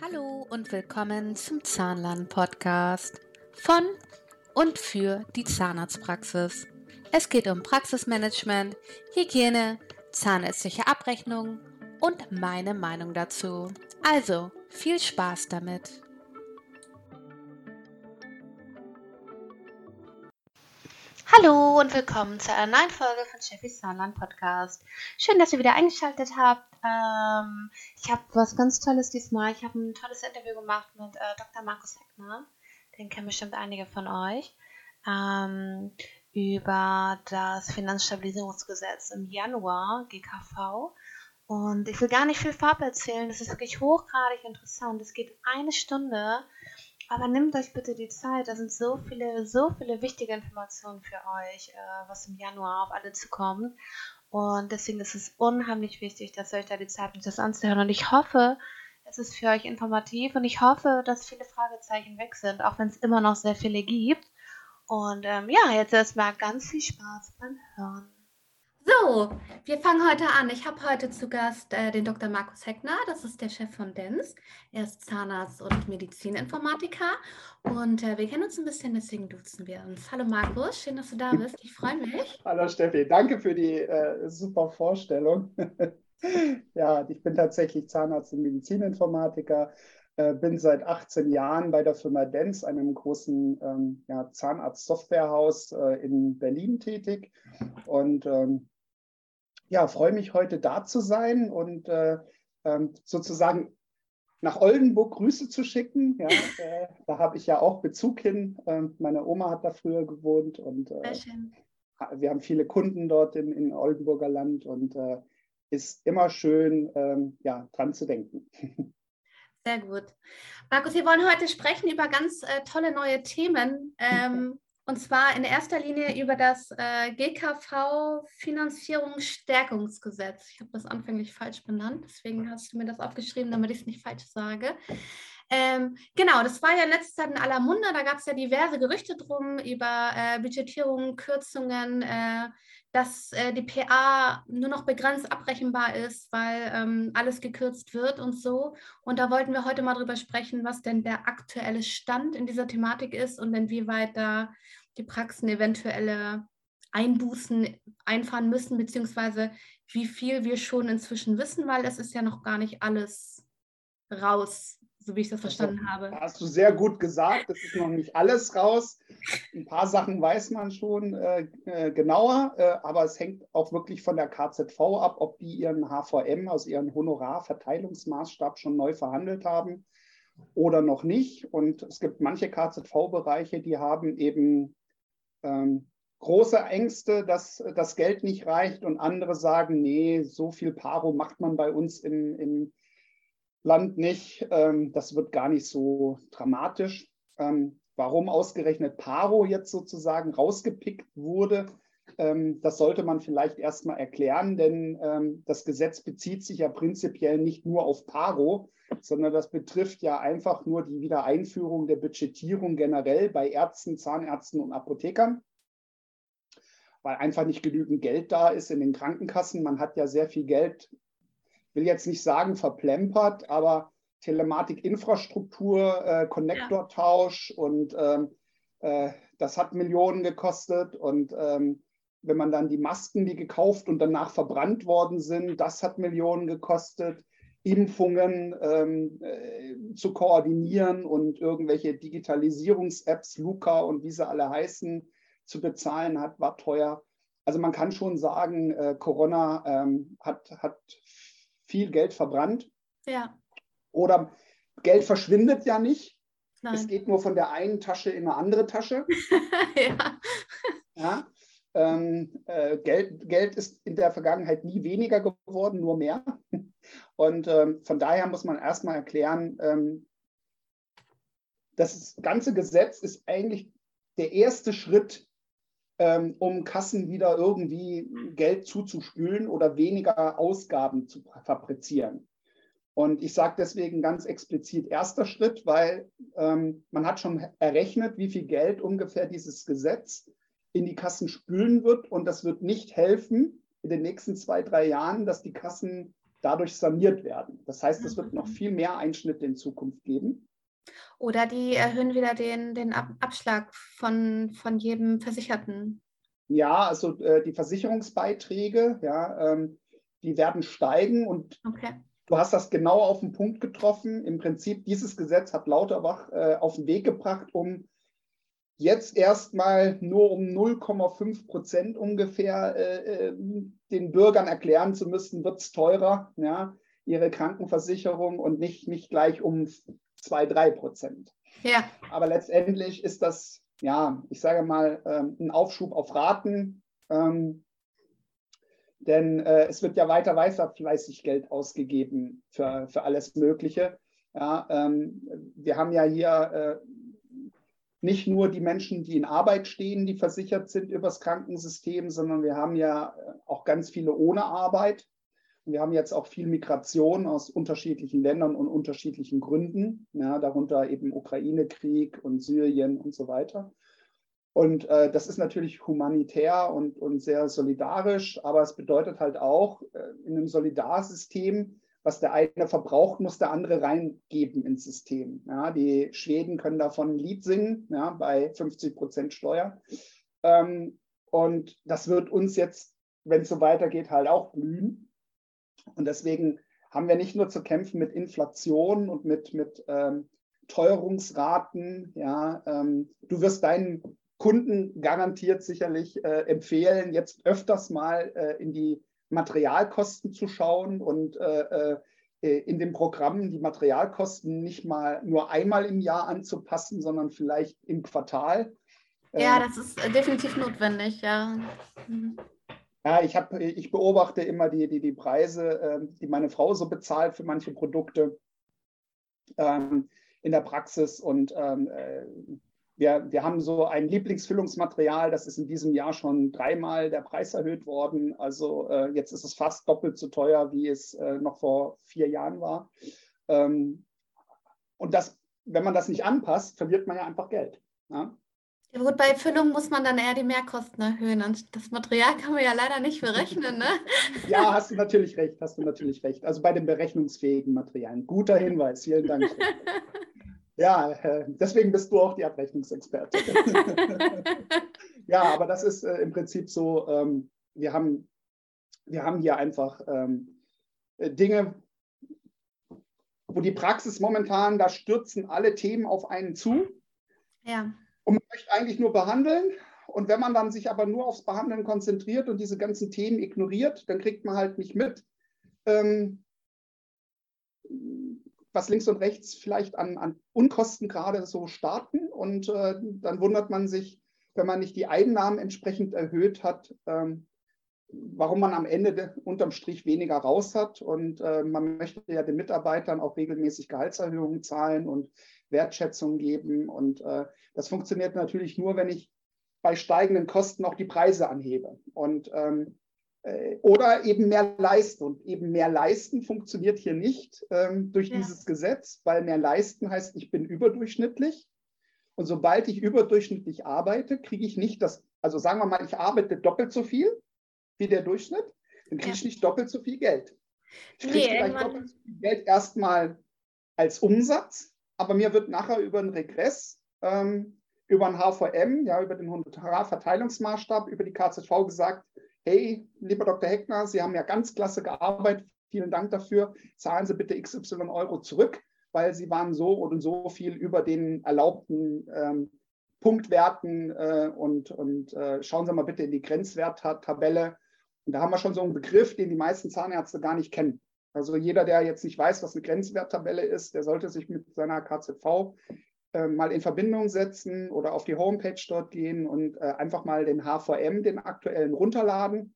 Hallo und willkommen zum Zahnlern-Podcast von und für die Zahnarztpraxis. Es geht um Praxismanagement, Hygiene, zahnärztliche Abrechnung und meine Meinung dazu. Also viel Spaß damit! Hallo und willkommen zu einer neuen Folge von Chefis Zahnland Podcast. Schön, dass ihr wieder eingeschaltet habt. Ähm, ich habe was ganz Tolles diesmal. Ich habe ein tolles Interview gemacht mit äh, Dr. Markus Heckner. Den kennen bestimmt einige von euch. Ähm, über das Finanzstabilisierungsgesetz im Januar, GKV. Und ich will gar nicht viel Farbe erzählen. Das ist wirklich hochgradig interessant. Es geht eine Stunde. Aber nehmt euch bitte die Zeit, da sind so viele, so viele wichtige Informationen für euch, äh, was im Januar auf alle zukommt. Und deswegen ist es unheimlich wichtig, dass ihr euch da die Zeit nimmt, das anzuhören. Und ich hoffe, es ist für euch informativ und ich hoffe, dass viele Fragezeichen weg sind, auch wenn es immer noch sehr viele gibt. Und ähm, ja, jetzt erstmal ganz viel Spaß beim Hören. So, wir fangen heute an. Ich habe heute zu Gast äh, den Dr. Markus Heckner. Das ist der Chef von DENS. Er ist Zahnarzt und Medizininformatiker. Und äh, wir kennen uns ein bisschen, deswegen duzen wir uns. Hallo Markus, schön, dass du da bist. Ich freue mich. Hallo Steffi, danke für die äh, super Vorstellung. ja, ich bin tatsächlich Zahnarzt und Medizininformatiker. Äh, bin seit 18 Jahren bei der Firma DENS, einem großen ähm, ja, Zahnarzt-Softwarehaus äh, in Berlin tätig. Und ähm, ja, freue mich heute da zu sein und äh, ähm, sozusagen nach Oldenburg Grüße zu schicken. Ja, äh, da habe ich ja auch Bezug hin. Ähm, meine Oma hat da früher gewohnt und äh, wir haben viele Kunden dort in, in Oldenburger Land und äh, ist immer schön, ähm, ja, dran zu denken. Sehr gut. Markus, wir wollen heute sprechen über ganz äh, tolle neue Themen. Ähm, und zwar in erster Linie über das äh, GKV Finanzierungsstärkungsgesetz. Ich habe das anfänglich falsch benannt, deswegen hast du mir das aufgeschrieben, damit ich es nicht falsch sage. Ähm, genau, das war ja in letzter Zeit in aller Munde. Da gab es ja diverse Gerüchte drum über äh, Budgetierungen, Kürzungen, äh, dass äh, die PA nur noch begrenzt abrechenbar ist, weil ähm, alles gekürzt wird und so. Und da wollten wir heute mal drüber sprechen, was denn der aktuelle Stand in dieser Thematik ist und inwieweit da die Praxen eventuelle Einbußen einfahren müssen, beziehungsweise wie viel wir schon inzwischen wissen, weil es ist ja noch gar nicht alles raus so wie ich das verstanden das habe. Hast du sehr gut gesagt. Es ist noch nicht alles raus. Ein paar Sachen weiß man schon äh, äh genauer, äh, aber es hängt auch wirklich von der KZV ab, ob die ihren HVM, also ihren Honorarverteilungsmaßstab schon neu verhandelt haben oder noch nicht. Und es gibt manche KZV-Bereiche, die haben eben ähm, große Ängste, dass das Geld nicht reicht und andere sagen, nee, so viel Paro macht man bei uns im, im Land nicht. Ähm, das wird gar nicht so dramatisch. Ähm, warum ausgerechnet Paro jetzt sozusagen rausgepickt wurde, das sollte man vielleicht erstmal erklären, denn ähm, das Gesetz bezieht sich ja prinzipiell nicht nur auf Paro, sondern das betrifft ja einfach nur die Wiedereinführung der Budgetierung generell bei Ärzten, Zahnärzten und Apothekern weil einfach nicht genügend Geld da ist in den Krankenkassen. Man hat ja sehr viel Geld will jetzt nicht sagen verplempert, aber Telematikinfrastruktur, äh, Konnektortausch und ähm, äh, das hat Millionen gekostet. Und ähm, wenn man dann die Masken, die gekauft und danach verbrannt worden sind, das hat Millionen gekostet. Impfungen ähm, äh, zu koordinieren und irgendwelche Digitalisierungs-Apps, Luca und wie sie alle heißen, zu bezahlen hat, war teuer. Also man kann schon sagen, äh, Corona ähm, hat, hat viel Geld verbrannt. Ja. Oder Geld verschwindet ja nicht. Nein. Es geht nur von der einen Tasche in eine andere Tasche. ja. ja. Ähm, äh, Geld, Geld ist in der Vergangenheit nie weniger geworden, nur mehr. Und ähm, von daher muss man erstmal erklären, ähm, das ganze Gesetz ist eigentlich der erste Schritt ähm, um Kassen wieder irgendwie Geld zuzuspülen oder weniger Ausgaben zu fabrizieren. Und ich sage deswegen ganz explizit erster Schritt, weil ähm, man hat schon errechnet, wie viel Geld ungefähr dieses Gesetz in die Kassen spülen wird. Und das wird nicht helfen in den nächsten zwei, drei Jahren, dass die Kassen dadurch saniert werden. Das heißt, es wird noch mhm. viel mehr Einschnitte in Zukunft geben. Oder die erhöhen wieder den, den Abschlag von, von jedem Versicherten. Ja, also äh, die Versicherungsbeiträge, ja, ähm, die werden steigen und okay. du hast das genau auf den Punkt getroffen. Im Prinzip, dieses Gesetz hat Lauterbach äh, auf den Weg gebracht, um jetzt erstmal nur um 0,5 Prozent ungefähr äh, äh, den Bürgern erklären zu müssen, wird es teurer, ja, ihre Krankenversicherung und nicht, nicht gleich um 2, 3 Prozent. Ja. Aber letztendlich ist das, ja, ich sage mal, ähm, ein Aufschub auf Raten. Ähm, denn äh, es wird ja weiter weiter fleißig Geld ausgegeben für, für alles Mögliche. Ja, ähm, wir haben ja hier äh, nicht nur die Menschen, die in Arbeit stehen, die versichert sind übers Krankensystem, sondern wir haben ja äh, auch ganz viele ohne Arbeit. Wir haben jetzt auch viel Migration aus unterschiedlichen Ländern und unterschiedlichen Gründen, ja, darunter eben Ukraine-Krieg und Syrien und so weiter. Und äh, das ist natürlich humanitär und, und sehr solidarisch, aber es bedeutet halt auch, äh, in einem Solidarsystem was der eine verbraucht, muss der andere reingeben ins System. Ja, die Schweden können davon ein Lied singen, ja, bei 50 Prozent Steuer. Ähm, und das wird uns jetzt, wenn es so weitergeht, halt auch blühen. Und deswegen haben wir nicht nur zu kämpfen mit Inflation und mit, mit ähm, Teuerungsraten. Ja, ähm, du wirst deinen Kunden garantiert sicherlich äh, empfehlen, jetzt öfters mal äh, in die Materialkosten zu schauen und äh, äh, in den Programmen die Materialkosten nicht mal nur einmal im Jahr anzupassen, sondern vielleicht im Quartal. Ja, ähm, das ist äh, definitiv notwendig, ja. Mhm. Ja, ich, hab, ich beobachte immer die, die, die Preise, äh, die meine Frau so bezahlt für manche Produkte ähm, in der Praxis und ähm, äh, wir, wir haben so ein Lieblingsfüllungsmaterial, das ist in diesem Jahr schon dreimal der Preis erhöht worden. Also äh, jetzt ist es fast doppelt so teuer, wie es äh, noch vor vier Jahren war. Ähm, und das, wenn man das nicht anpasst, verliert man ja einfach Geld. Ja? Ja, gut, bei Füllung muss man dann eher die Mehrkosten erhöhen und das Material kann man ja leider nicht berechnen, ne? ja, hast du natürlich recht, hast du natürlich recht. Also bei den berechnungsfähigen Materialien. Guter Hinweis, vielen Dank. Ja, äh, deswegen bist du auch die Abrechnungsexperte. ja, aber das ist äh, im Prinzip so, ähm, wir, haben, wir haben hier einfach ähm, äh, Dinge, wo die Praxis momentan, da stürzen alle Themen auf einen zu. Ja. Und man möchte eigentlich nur behandeln. Und wenn man dann sich aber nur aufs Behandeln konzentriert und diese ganzen Themen ignoriert, dann kriegt man halt nicht mit, ähm, was links und rechts vielleicht an, an Unkosten gerade so starten. Und äh, dann wundert man sich, wenn man nicht die Einnahmen entsprechend erhöht hat, ähm, warum man am Ende unterm Strich weniger raus hat. Und äh, man möchte ja den Mitarbeitern auch regelmäßig Gehaltserhöhungen zahlen und Wertschätzung geben. Und äh, das funktioniert natürlich nur, wenn ich bei steigenden Kosten auch die Preise anhebe. Und ähm, äh, oder eben mehr leisten. Und eben mehr leisten funktioniert hier nicht ähm, durch ja. dieses Gesetz, weil mehr leisten heißt, ich bin überdurchschnittlich. Und sobald ich überdurchschnittlich arbeite, kriege ich nicht das, also sagen wir mal, ich arbeite doppelt so viel wie der Durchschnitt, dann kriege ich nicht doppelt so viel Geld. Ich kriege nee, vielleicht doppelt so viel Geld erstmal als Umsatz, aber mir wird nachher über einen Regress, ähm, über ein HVM, ja, über den Honorarverteilungsmaßstab, über die KZV gesagt, hey, lieber Dr. Heckner, Sie haben ja ganz klasse gearbeitet, vielen Dank dafür, zahlen Sie bitte XY Euro zurück, weil Sie waren so und so viel über den erlaubten ähm, Punktwerten äh, und, und äh, schauen Sie mal bitte in die Grenzwerttabelle. Und da haben wir schon so einen Begriff, den die meisten Zahnärzte gar nicht kennen. Also jeder, der jetzt nicht weiß, was eine Grenzwerttabelle ist, der sollte sich mit seiner KZV äh, mal in Verbindung setzen oder auf die Homepage dort gehen und äh, einfach mal den HVM, den aktuellen, runterladen.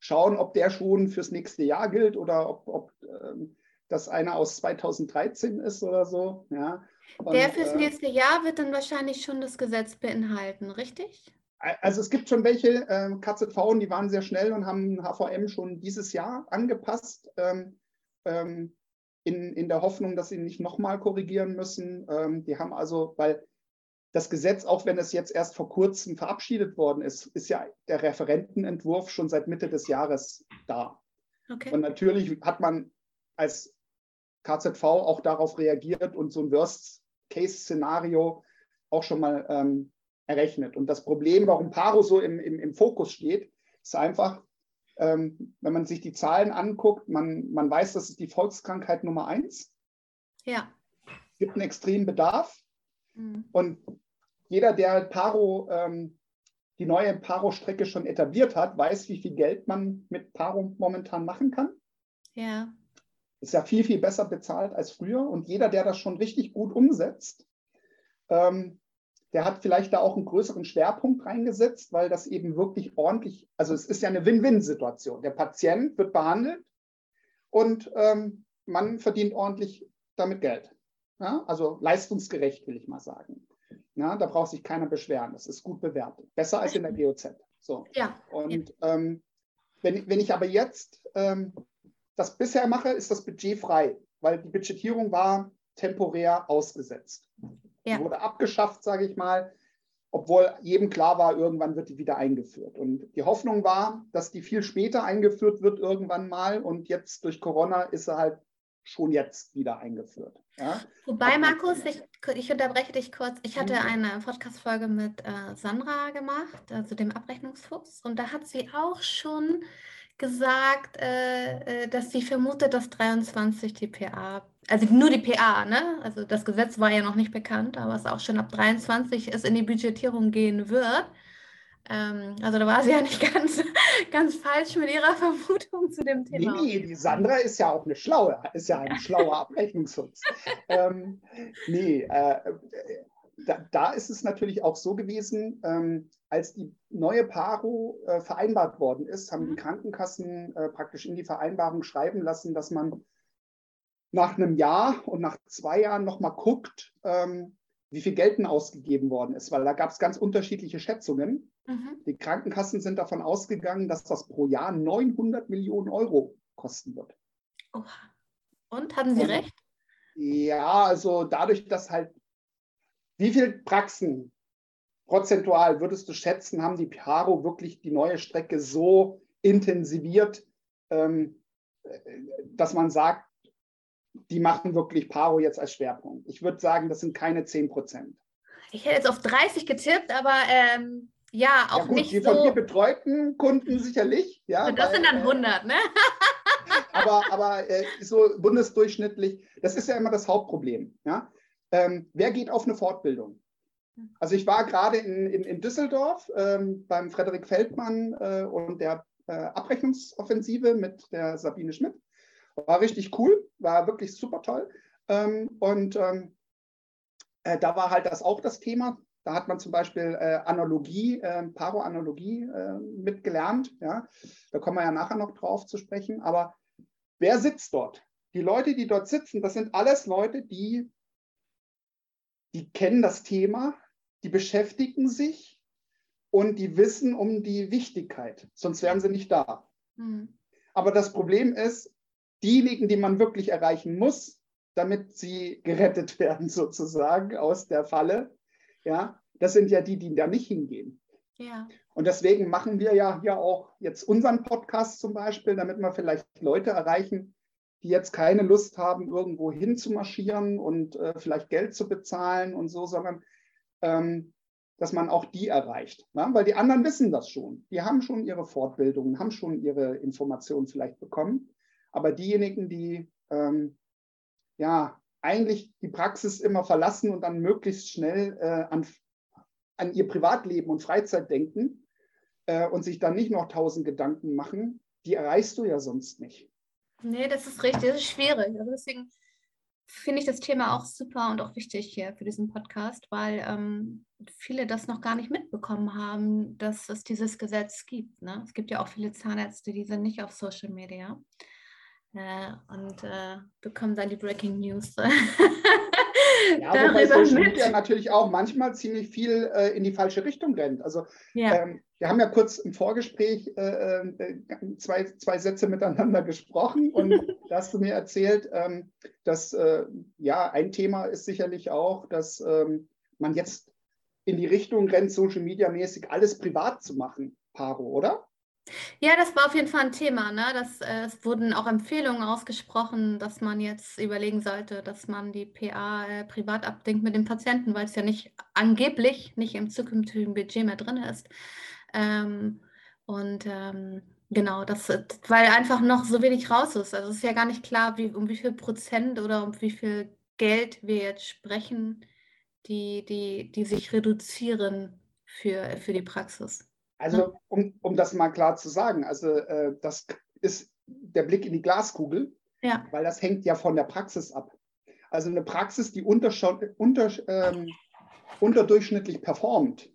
Schauen, ob der schon fürs nächste Jahr gilt oder ob, ob ähm, das einer aus 2013 ist oder so. Ja. Und, der fürs äh, nächste Jahr wird dann wahrscheinlich schon das Gesetz beinhalten, richtig? Also es gibt schon welche äh, KZV, die waren sehr schnell und haben HVM schon dieses Jahr angepasst. Ähm, ähm, in, in der Hoffnung, dass sie nicht nochmal korrigieren müssen. Ähm, die haben also, weil das Gesetz, auch wenn es jetzt erst vor kurzem verabschiedet worden ist, ist ja der Referentenentwurf schon seit Mitte des Jahres da. Okay. Und natürlich hat man als KZV auch darauf reagiert und so ein Worst-Case-Szenario auch schon mal ähm, errechnet. Und das Problem, warum Paro so im, im, im Fokus steht, ist einfach, ähm, wenn man sich die Zahlen anguckt, man, man weiß, das ist die Volkskrankheit Nummer eins. Ja. Es gibt einen extremen Bedarf. Mhm. Und jeder, der Paro, ähm, die neue Paro-Strecke schon etabliert hat, weiß, wie viel Geld man mit Paro momentan machen kann. Ja. Ist ja viel, viel besser bezahlt als früher. Und jeder, der das schon richtig gut umsetzt, ähm, der hat vielleicht da auch einen größeren Schwerpunkt reingesetzt, weil das eben wirklich ordentlich, also es ist ja eine Win-Win-Situation. Der Patient wird behandelt und ähm, man verdient ordentlich damit Geld. Ja? Also leistungsgerecht, will ich mal sagen. Ja, da braucht sich keiner beschweren. Das ist gut bewertet. Besser als in der GOZ. So. Ja. Und ähm, wenn, wenn ich aber jetzt ähm, das bisher mache, ist das Budget frei, weil die Budgetierung war temporär ausgesetzt. Ja. Die wurde abgeschafft, sage ich mal, obwohl jedem klar war, irgendwann wird die wieder eingeführt. Und die Hoffnung war, dass die viel später eingeführt wird irgendwann mal. Und jetzt durch Corona ist sie halt schon jetzt wieder eingeführt. Ja? Wobei, Markus, ich, ich, unterbreche dich kurz. Ich hatte mhm. eine Podcast-Folge mit äh, Sandra gemacht, also dem Abrechnungsfuchs, und da hat sie auch schon gesagt, äh, äh dass sie vermutet, dass 23 die PA, also nur die PA, ne? Also das Gesetz war ja noch nicht bekannt, aber es auch schon ab 23 es in die Budgetierung gehen wird. Ähm, also da war sie ja nicht ganz, ganz falsch mit ihrer Vermutung zu dem Thema. Nee, nee, die Sandra ist ja auch eine schlaue, ist ja ein schlauer Abrechnungsschutz. ähm, nee, äh, da, da, ist es natürlich auch so gewesen, ähm, als die neue Paro äh, vereinbart worden ist, haben die mhm. Krankenkassen äh, praktisch in die Vereinbarung schreiben lassen, dass man nach einem Jahr und nach zwei Jahren nochmal guckt, ähm, wie viel Geld denn ausgegeben worden ist, weil da gab es ganz unterschiedliche Schätzungen. Mhm. Die Krankenkassen sind davon ausgegangen, dass das pro Jahr 900 Millionen Euro kosten wird. Oha. Und hatten Sie und, recht? Ja, also dadurch, dass halt, wie viele Praxen prozentual würdest du schätzen, haben die Paro wirklich die neue Strecke so intensiviert, ähm, dass man sagt, die machen wirklich Paro jetzt als Schwerpunkt. Ich würde sagen, das sind keine 10 Prozent. Ich hätte jetzt auf 30 getippt, aber ähm, ja, auch ja gut, nicht die so. von dir betreuten Kunden sicherlich. Ja, das weil, sind dann 100, äh, ne? aber aber äh, so bundesdurchschnittlich, das ist ja immer das Hauptproblem. Ja? Ähm, wer geht auf eine Fortbildung? Also ich war gerade in, in, in Düsseldorf ähm, beim Frederik Feldmann äh, und der äh, Abrechnungsoffensive mit der Sabine Schmidt. War richtig cool, war wirklich super toll. Ähm, und ähm, äh, da war halt das auch das Thema. Da hat man zum Beispiel äh, Analogie, äh, Paro-Analogie äh, mitgelernt. Ja? Da kommen wir ja nachher noch drauf zu sprechen. Aber wer sitzt dort? Die Leute, die dort sitzen, das sind alles Leute, die, die kennen das Thema, die beschäftigen sich und die wissen um die Wichtigkeit. Sonst wären sie nicht da. Mhm. Aber das Problem ist, diejenigen, die man wirklich erreichen muss, damit sie gerettet werden sozusagen aus der Falle, ja, das sind ja die, die da nicht hingehen. Ja. Und deswegen machen wir ja hier auch jetzt unseren Podcast zum Beispiel, damit wir vielleicht Leute erreichen, die jetzt keine Lust haben, irgendwo hinzumarschieren und äh, vielleicht Geld zu bezahlen und so, sondern ähm, dass man auch die erreicht. Ja? Weil die anderen wissen das schon. Die haben schon ihre Fortbildungen, haben schon ihre Informationen vielleicht bekommen. Aber diejenigen, die ähm, ja eigentlich die Praxis immer verlassen und dann möglichst schnell äh, an, an ihr Privatleben und Freizeit denken äh, und sich dann nicht noch tausend Gedanken machen, die erreichst du ja sonst nicht. Nee, das ist richtig, das ist schwierig. Also deswegen finde ich das Thema auch super und auch wichtig hier für diesen Podcast, weil ähm, viele das noch gar nicht mitbekommen haben, dass es dieses Gesetz gibt. Ne? Es gibt ja auch viele Zahnärzte, die sind nicht auf Social Media. Äh, und äh, bekommen dann die Breaking News. ja, wobei Social Media natürlich auch manchmal ziemlich viel äh, in die falsche Richtung rennt. Also ja. ähm, wir haben ja kurz im Vorgespräch äh, äh, zwei, zwei Sätze miteinander gesprochen und da hast du mir erzählt, ähm, dass äh, ja ein Thema ist sicherlich auch, dass ähm, man jetzt in die Richtung rennt, Social Media mäßig alles privat zu machen, Paro, oder? Ja, das war auf jeden Fall ein Thema. Ne? Das, äh, es wurden auch Empfehlungen ausgesprochen, dass man jetzt überlegen sollte, dass man die PA äh, privat abdenkt mit dem Patienten, weil es ja nicht angeblich nicht im zukünftigen Budget mehr drin ist. Ähm, und ähm, genau, das, weil einfach noch so wenig raus ist. Also es ist ja gar nicht klar, wie, um wie viel Prozent oder um wie viel Geld wir jetzt sprechen, die, die, die sich reduzieren für, für die Praxis. Also, um, um das mal klar zu sagen, also äh, das ist der Blick in die Glaskugel, ja. weil das hängt ja von der Praxis ab. Also eine Praxis, die unter, unter, ähm, unterdurchschnittlich performt,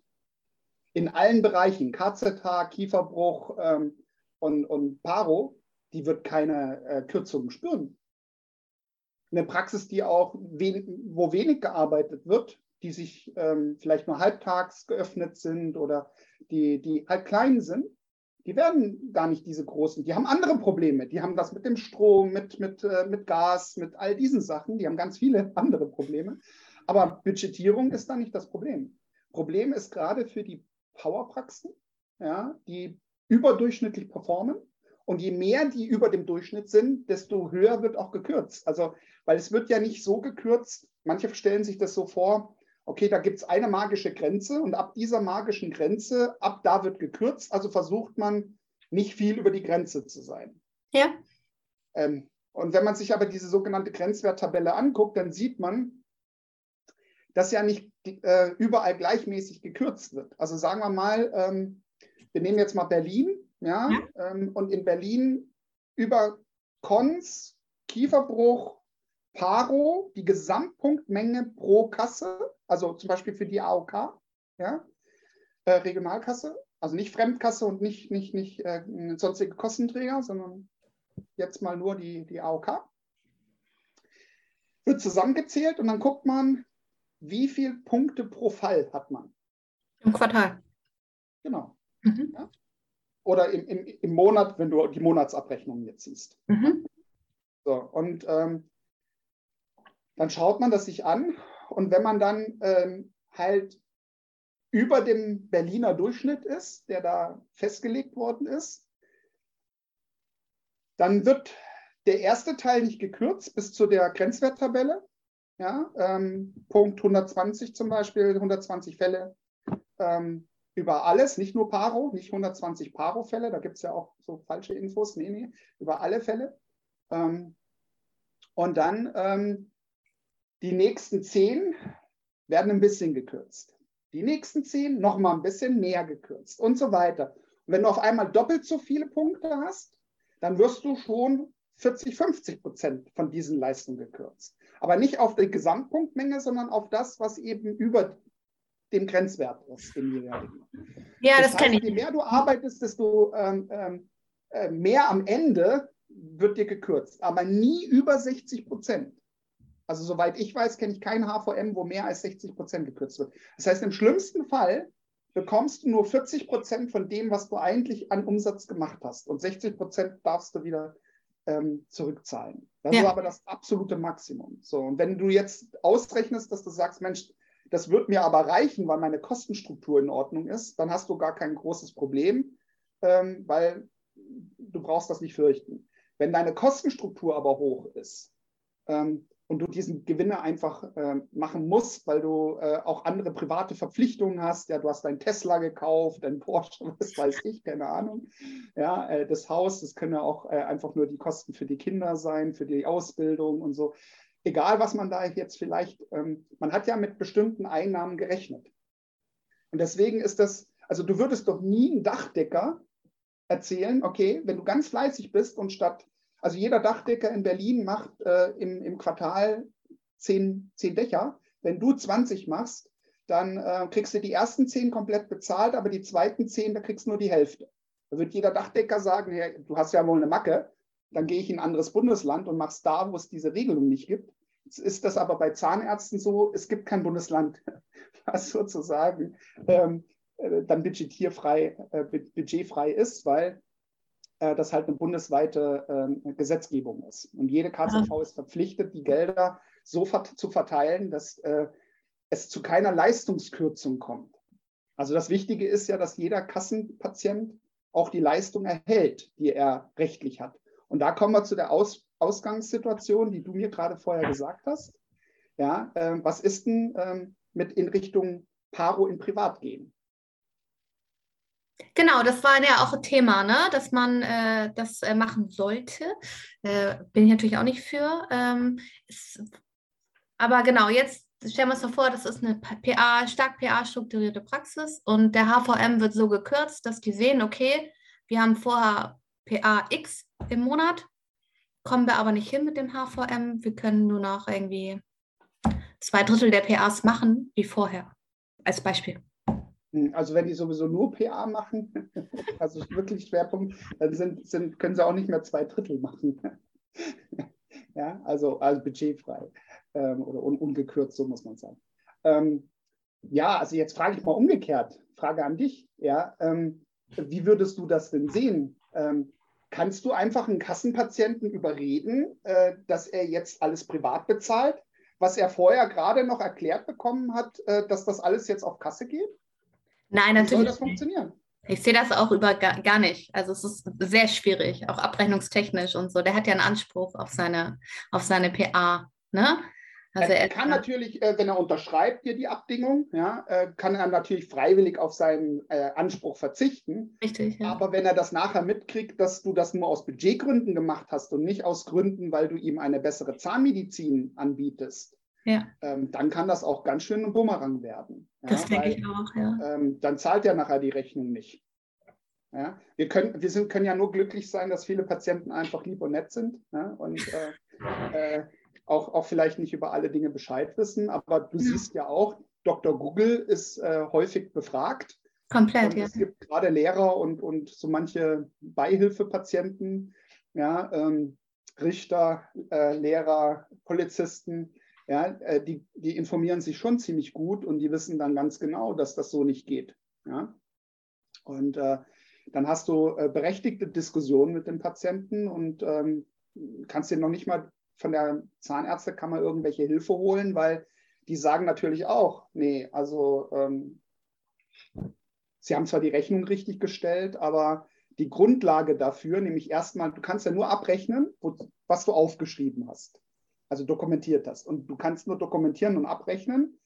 in allen Bereichen, KZH, Kieferbruch ähm, und, und Paro, die wird keine äh, Kürzungen spüren. Eine Praxis, die auch wen, wo wenig gearbeitet wird, die sich ähm, vielleicht nur halbtags geöffnet sind oder die, die halt klein sind, die werden gar nicht diese großen, die haben andere Probleme. Die haben das mit dem Strom, mit, mit, äh, mit Gas, mit all diesen Sachen. Die haben ganz viele andere Probleme. Aber Budgetierung ist da nicht das Problem. Problem ist gerade für die Powerpraxen, ja, die überdurchschnittlich performen. Und je mehr die über dem Durchschnitt sind, desto höher wird auch gekürzt. Also, weil es wird ja nicht so gekürzt. Manche stellen sich das so vor, okay, da gibt es eine magische Grenze und ab dieser magischen Grenze, ab da wird gekürzt, also versucht man nicht viel über die Grenze zu sein. Ja. Ähm, und wenn man sich aber diese sogenannte Grenzwerttabelle anguckt, dann sieht man, dass ja nicht äh, überall gleichmäßig gekürzt wird. Also sagen wir mal, ähm, wir nehmen jetzt mal Berlin, ja, ja. Ähm, und in Berlin über Cons, Kieferbruch, Paro, die Gesamtpunktmenge pro Kasse, also zum Beispiel für die AOK, ja, äh, Regionalkasse, also nicht Fremdkasse und nicht, nicht, nicht äh, sonstige Kostenträger, sondern jetzt mal nur die, die AOK, wird zusammengezählt und dann guckt man, wie viele Punkte pro Fall hat man. Im Quartal. Genau. Mhm. Ja? Oder im, im, im Monat, wenn du die Monatsabrechnung jetzt siehst. Mhm. So, und ähm, dann schaut man das sich an und wenn man dann ähm, halt über dem Berliner Durchschnitt ist, der da festgelegt worden ist, dann wird der erste Teil nicht gekürzt bis zu der Grenzwerttabelle. Ja, ähm, Punkt 120 zum Beispiel, 120 Fälle ähm, über alles, nicht nur Paro, nicht 120 Paro-Fälle, da gibt es ja auch so falsche Infos, nee, nee, über alle Fälle. Ähm, und dann ähm, die nächsten zehn werden ein bisschen gekürzt. Die nächsten zehn noch mal ein bisschen mehr gekürzt und so weiter. Und wenn du auf einmal doppelt so viele Punkte hast, dann wirst du schon 40, 50 Prozent von diesen Leistungen gekürzt. Aber nicht auf die Gesamtpunktmenge, sondern auf das, was eben über dem Grenzwert ist im jeweiligen. Ja, das, das kenne ich. Je mehr du arbeitest, desto ähm, ähm, äh, mehr am Ende wird dir gekürzt, aber nie über 60 Prozent. Also soweit ich weiß, kenne ich kein HVM, wo mehr als 60 Prozent gekürzt wird. Das heißt, im schlimmsten Fall bekommst du nur 40 Prozent von dem, was du eigentlich an Umsatz gemacht hast. Und 60 Prozent darfst du wieder ähm, zurückzahlen. Das ja. ist aber das absolute Maximum. So, und wenn du jetzt ausrechnest, dass du sagst, Mensch, das wird mir aber reichen, weil meine Kostenstruktur in Ordnung ist, dann hast du gar kein großes Problem, ähm, weil du brauchst das nicht fürchten. Wenn deine Kostenstruktur aber hoch ist, ähm, und du diesen Gewinner einfach äh, machen musst, weil du äh, auch andere private Verpflichtungen hast. Ja, du hast dein Tesla gekauft, dein Porsche, was weiß ich, keine Ahnung. Ja, äh, das Haus, das können ja auch äh, einfach nur die Kosten für die Kinder sein, für die Ausbildung und so. Egal, was man da jetzt vielleicht, ähm, man hat ja mit bestimmten Einnahmen gerechnet. Und deswegen ist das, also du würdest doch nie einen Dachdecker erzählen, okay, wenn du ganz fleißig bist und statt also jeder Dachdecker in Berlin macht äh, im, im Quartal zehn, zehn Dächer. Wenn du 20 machst, dann äh, kriegst du die ersten zehn komplett bezahlt, aber die zweiten zehn, da kriegst du nur die Hälfte. Da wird jeder Dachdecker sagen, hey, du hast ja wohl eine Macke, dann gehe ich in ein anderes Bundesland und mache es da, wo es diese Regelung nicht gibt. Jetzt ist das aber bei Zahnärzten so, es gibt kein Bundesland, was sozusagen ähm, äh, dann budgetierfrei, äh, budgetfrei ist, weil äh, das halt eine bundesweite äh, Gesetzgebung ist. Und jede KZV ja. ist verpflichtet, die Gelder so vert zu verteilen, dass äh, es zu keiner Leistungskürzung kommt. Also das Wichtige ist ja, dass jeder Kassenpatient auch die Leistung erhält, die er rechtlich hat. Und da kommen wir zu der Aus Ausgangssituation, die du mir gerade vorher gesagt hast. Ja, äh, was ist denn ähm, mit in Richtung Paro in Privat gehen? Genau, das war ja auch ein Thema, ne? dass man äh, das äh, machen sollte. Äh, bin ich natürlich auch nicht für. Ähm, es, aber genau, jetzt stellen wir uns mal vor, das ist eine PA, stark PA-strukturierte Praxis und der HVM wird so gekürzt, dass die sehen, okay, wir haben vorher PA X im Monat, kommen wir aber nicht hin mit dem HVM. Wir können nur noch irgendwie zwei Drittel der PAs machen wie vorher, als Beispiel. Hm, also wenn die sowieso nur PA machen, also wirklich Schwerpunkt, dann sind, sind, können sie auch nicht mehr zwei Drittel machen. ja, also, also budgetfrei ähm, oder un, ungekürzt, so muss man sagen. Ähm, ja, also jetzt frage ich mal umgekehrt, Frage an dich. Ja, ähm, wie würdest du das denn sehen? Ähm, kannst du einfach einen Kassenpatienten überreden, äh, dass er jetzt alles privat bezahlt, was er vorher gerade noch erklärt bekommen hat, äh, dass das alles jetzt auf Kasse geht? Nein, natürlich. Wie soll das funktionieren? Ich sehe das auch über gar, nicht. Also es ist sehr schwierig, auch abrechnungstechnisch und so. Der hat ja einen Anspruch auf seine, auf seine PA. Ne? Also er, er kann natürlich, äh, wenn er unterschreibt dir die Abdingung, ja, äh, kann er natürlich freiwillig auf seinen äh, Anspruch verzichten. Richtig. Ja. Aber wenn er das nachher mitkriegt, dass du das nur aus Budgetgründen gemacht hast und nicht aus Gründen, weil du ihm eine bessere Zahnmedizin anbietest, ja. ähm, dann kann das auch ganz schön ein Bumerang werden. Ja, das denke ich auch, ja. Ähm, dann zahlt er nachher die Rechnung nicht. Ja? Wir, können, wir sind, können ja nur glücklich sein, dass viele Patienten einfach lieb und nett sind ja? und äh, äh, auch, auch vielleicht nicht über alle Dinge Bescheid wissen. Aber du ja. siehst ja auch, Dr. Google ist äh, häufig befragt. Komplett, und ja. Es gibt gerade Lehrer und, und so manche Beihilfepatienten, ja, ähm, Richter, äh, Lehrer, Polizisten, ja, äh, die, die informieren sich schon ziemlich gut und die wissen dann ganz genau, dass das so nicht geht. Ja? Und äh, dann hast du äh, berechtigte Diskussionen mit dem Patienten und ähm, kannst dir noch nicht mal von der Zahnärztekammer irgendwelche Hilfe holen, weil die sagen natürlich auch, nee, also ähm, sie haben zwar die Rechnung richtig gestellt, aber die Grundlage dafür, nämlich erstmal, du kannst ja nur abrechnen, wo, was du aufgeschrieben hast also dokumentiert hast. Und du kannst nur dokumentieren und abrechnen,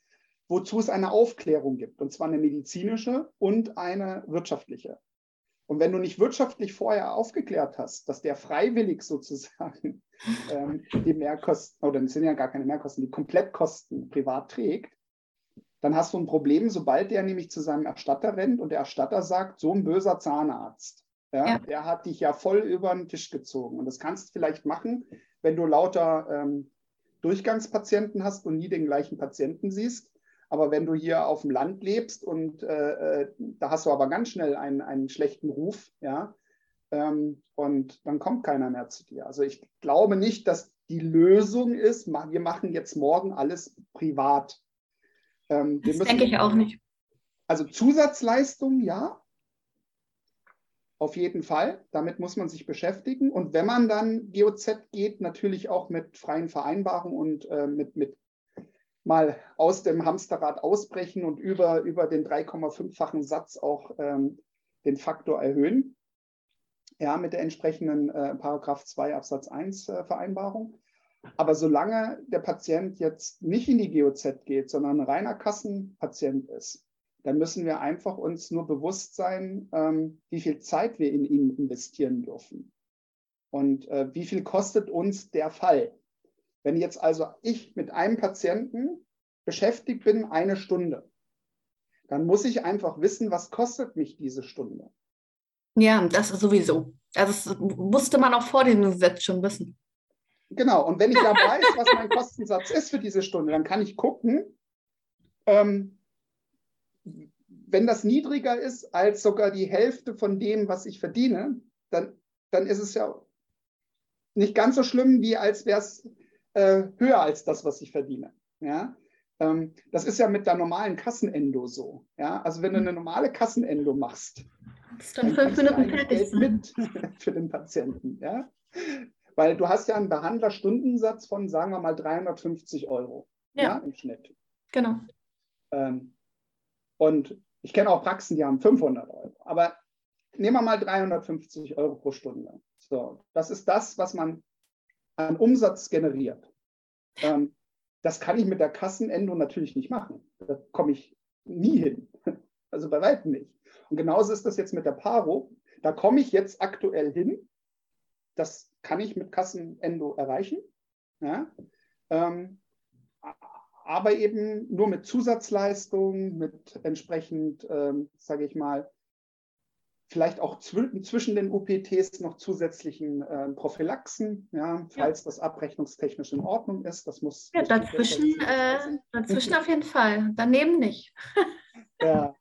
wozu es eine Aufklärung gibt, und zwar eine medizinische und eine wirtschaftliche. Und wenn du nicht wirtschaftlich vorher aufgeklärt hast, dass der freiwillig sozusagen ähm, die Mehrkosten, oder es sind ja gar keine Mehrkosten, die Komplettkosten privat trägt, dann hast du ein Problem, sobald der nämlich zu seinem Erstatter rennt und der Erstatter sagt, so ein böser Zahnarzt, ja, ja. der hat dich ja voll über den Tisch gezogen. Und das kannst du vielleicht machen, wenn du lauter ähm, Durchgangspatienten hast und nie den gleichen Patienten siehst. Aber wenn du hier auf dem Land lebst und äh, äh, da hast du aber ganz schnell einen, einen schlechten Ruf, ja, ähm, und dann kommt keiner mehr zu dir. Also ich glaube nicht, dass die Lösung ist, wir machen jetzt morgen alles privat. Ähm, das denke ich auch nicht. Also Zusatzleistung, ja, auf jeden Fall, damit muss man sich beschäftigen. Und wenn man dann GOZ geht, natürlich auch mit freien Vereinbarungen und äh, mit, mit mal aus dem Hamsterrad ausbrechen und über, über den 3,5-fachen Satz auch ähm, den Faktor erhöhen. Ja, mit der entsprechenden äh, Paragraph 2 Absatz 1 äh, Vereinbarung. Aber solange der Patient jetzt nicht in die GOZ geht, sondern ein reiner Kassenpatient ist, dann müssen wir einfach uns nur bewusst sein, ähm, wie viel Zeit wir in ihn investieren dürfen. Und äh, wie viel kostet uns der Fall? Wenn jetzt also ich mit einem Patienten beschäftigt bin, eine Stunde, dann muss ich einfach wissen, was kostet mich diese Stunde. Ja, das ist sowieso. Also das musste man auch vor dem Gesetz schon wissen. Genau, und wenn ich ja weiß, was mein Kostensatz ist für diese Stunde, dann kann ich gucken, ähm, wenn das niedriger ist als sogar die Hälfte von dem, was ich verdiene, dann, dann ist es ja nicht ganz so schlimm, wie als wäre es äh, höher als das, was ich verdiene. Ja? Ähm, das ist ja mit der normalen Kassenendo so. Ja? Also wenn du eine normale Kassenendo machst, dann, dann fünf Minuten Geld mit für den Patienten. Ja? Weil du hast ja einen Behandlerstundensatz von, sagen wir mal, 350 Euro ja. ja im Schnitt. Genau. Ähm, und ich kenne auch Praxen, die haben 500 Euro. Aber nehmen wir mal 350 Euro pro Stunde. So, das ist das, was man an Umsatz generiert. Ähm, das kann ich mit der Kassenendo natürlich nicht machen. Da komme ich nie hin. Also bei weitem nicht. Und genauso ist das jetzt mit der Paro. Da komme ich jetzt aktuell hin. Das kann ich mit Kassenendo erreichen. Ja? Ähm, aber eben nur mit Zusatzleistungen, mit entsprechend, ähm, sage ich mal, vielleicht auch zwischen den UPTs noch zusätzlichen äh, Prophylaxen, ja, falls ja. das abrechnungstechnisch in Ordnung ist. Das muss. Ja, dazwischen, äh, dazwischen auf jeden Fall, daneben nicht. ja.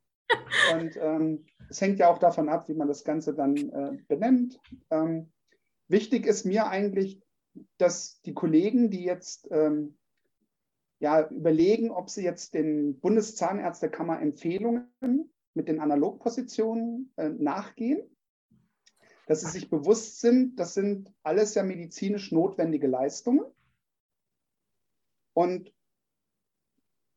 Und ähm, es hängt ja auch davon ab, wie man das Ganze dann äh, benennt. Ähm, wichtig ist mir eigentlich, dass die Kollegen, die jetzt ähm, ja, überlegen, ob sie jetzt den Bundeszahnärztekammer Empfehlungen mit den Analogpositionen äh, nachgehen, dass sie sich bewusst sind, das sind alles ja medizinisch notwendige Leistungen. Und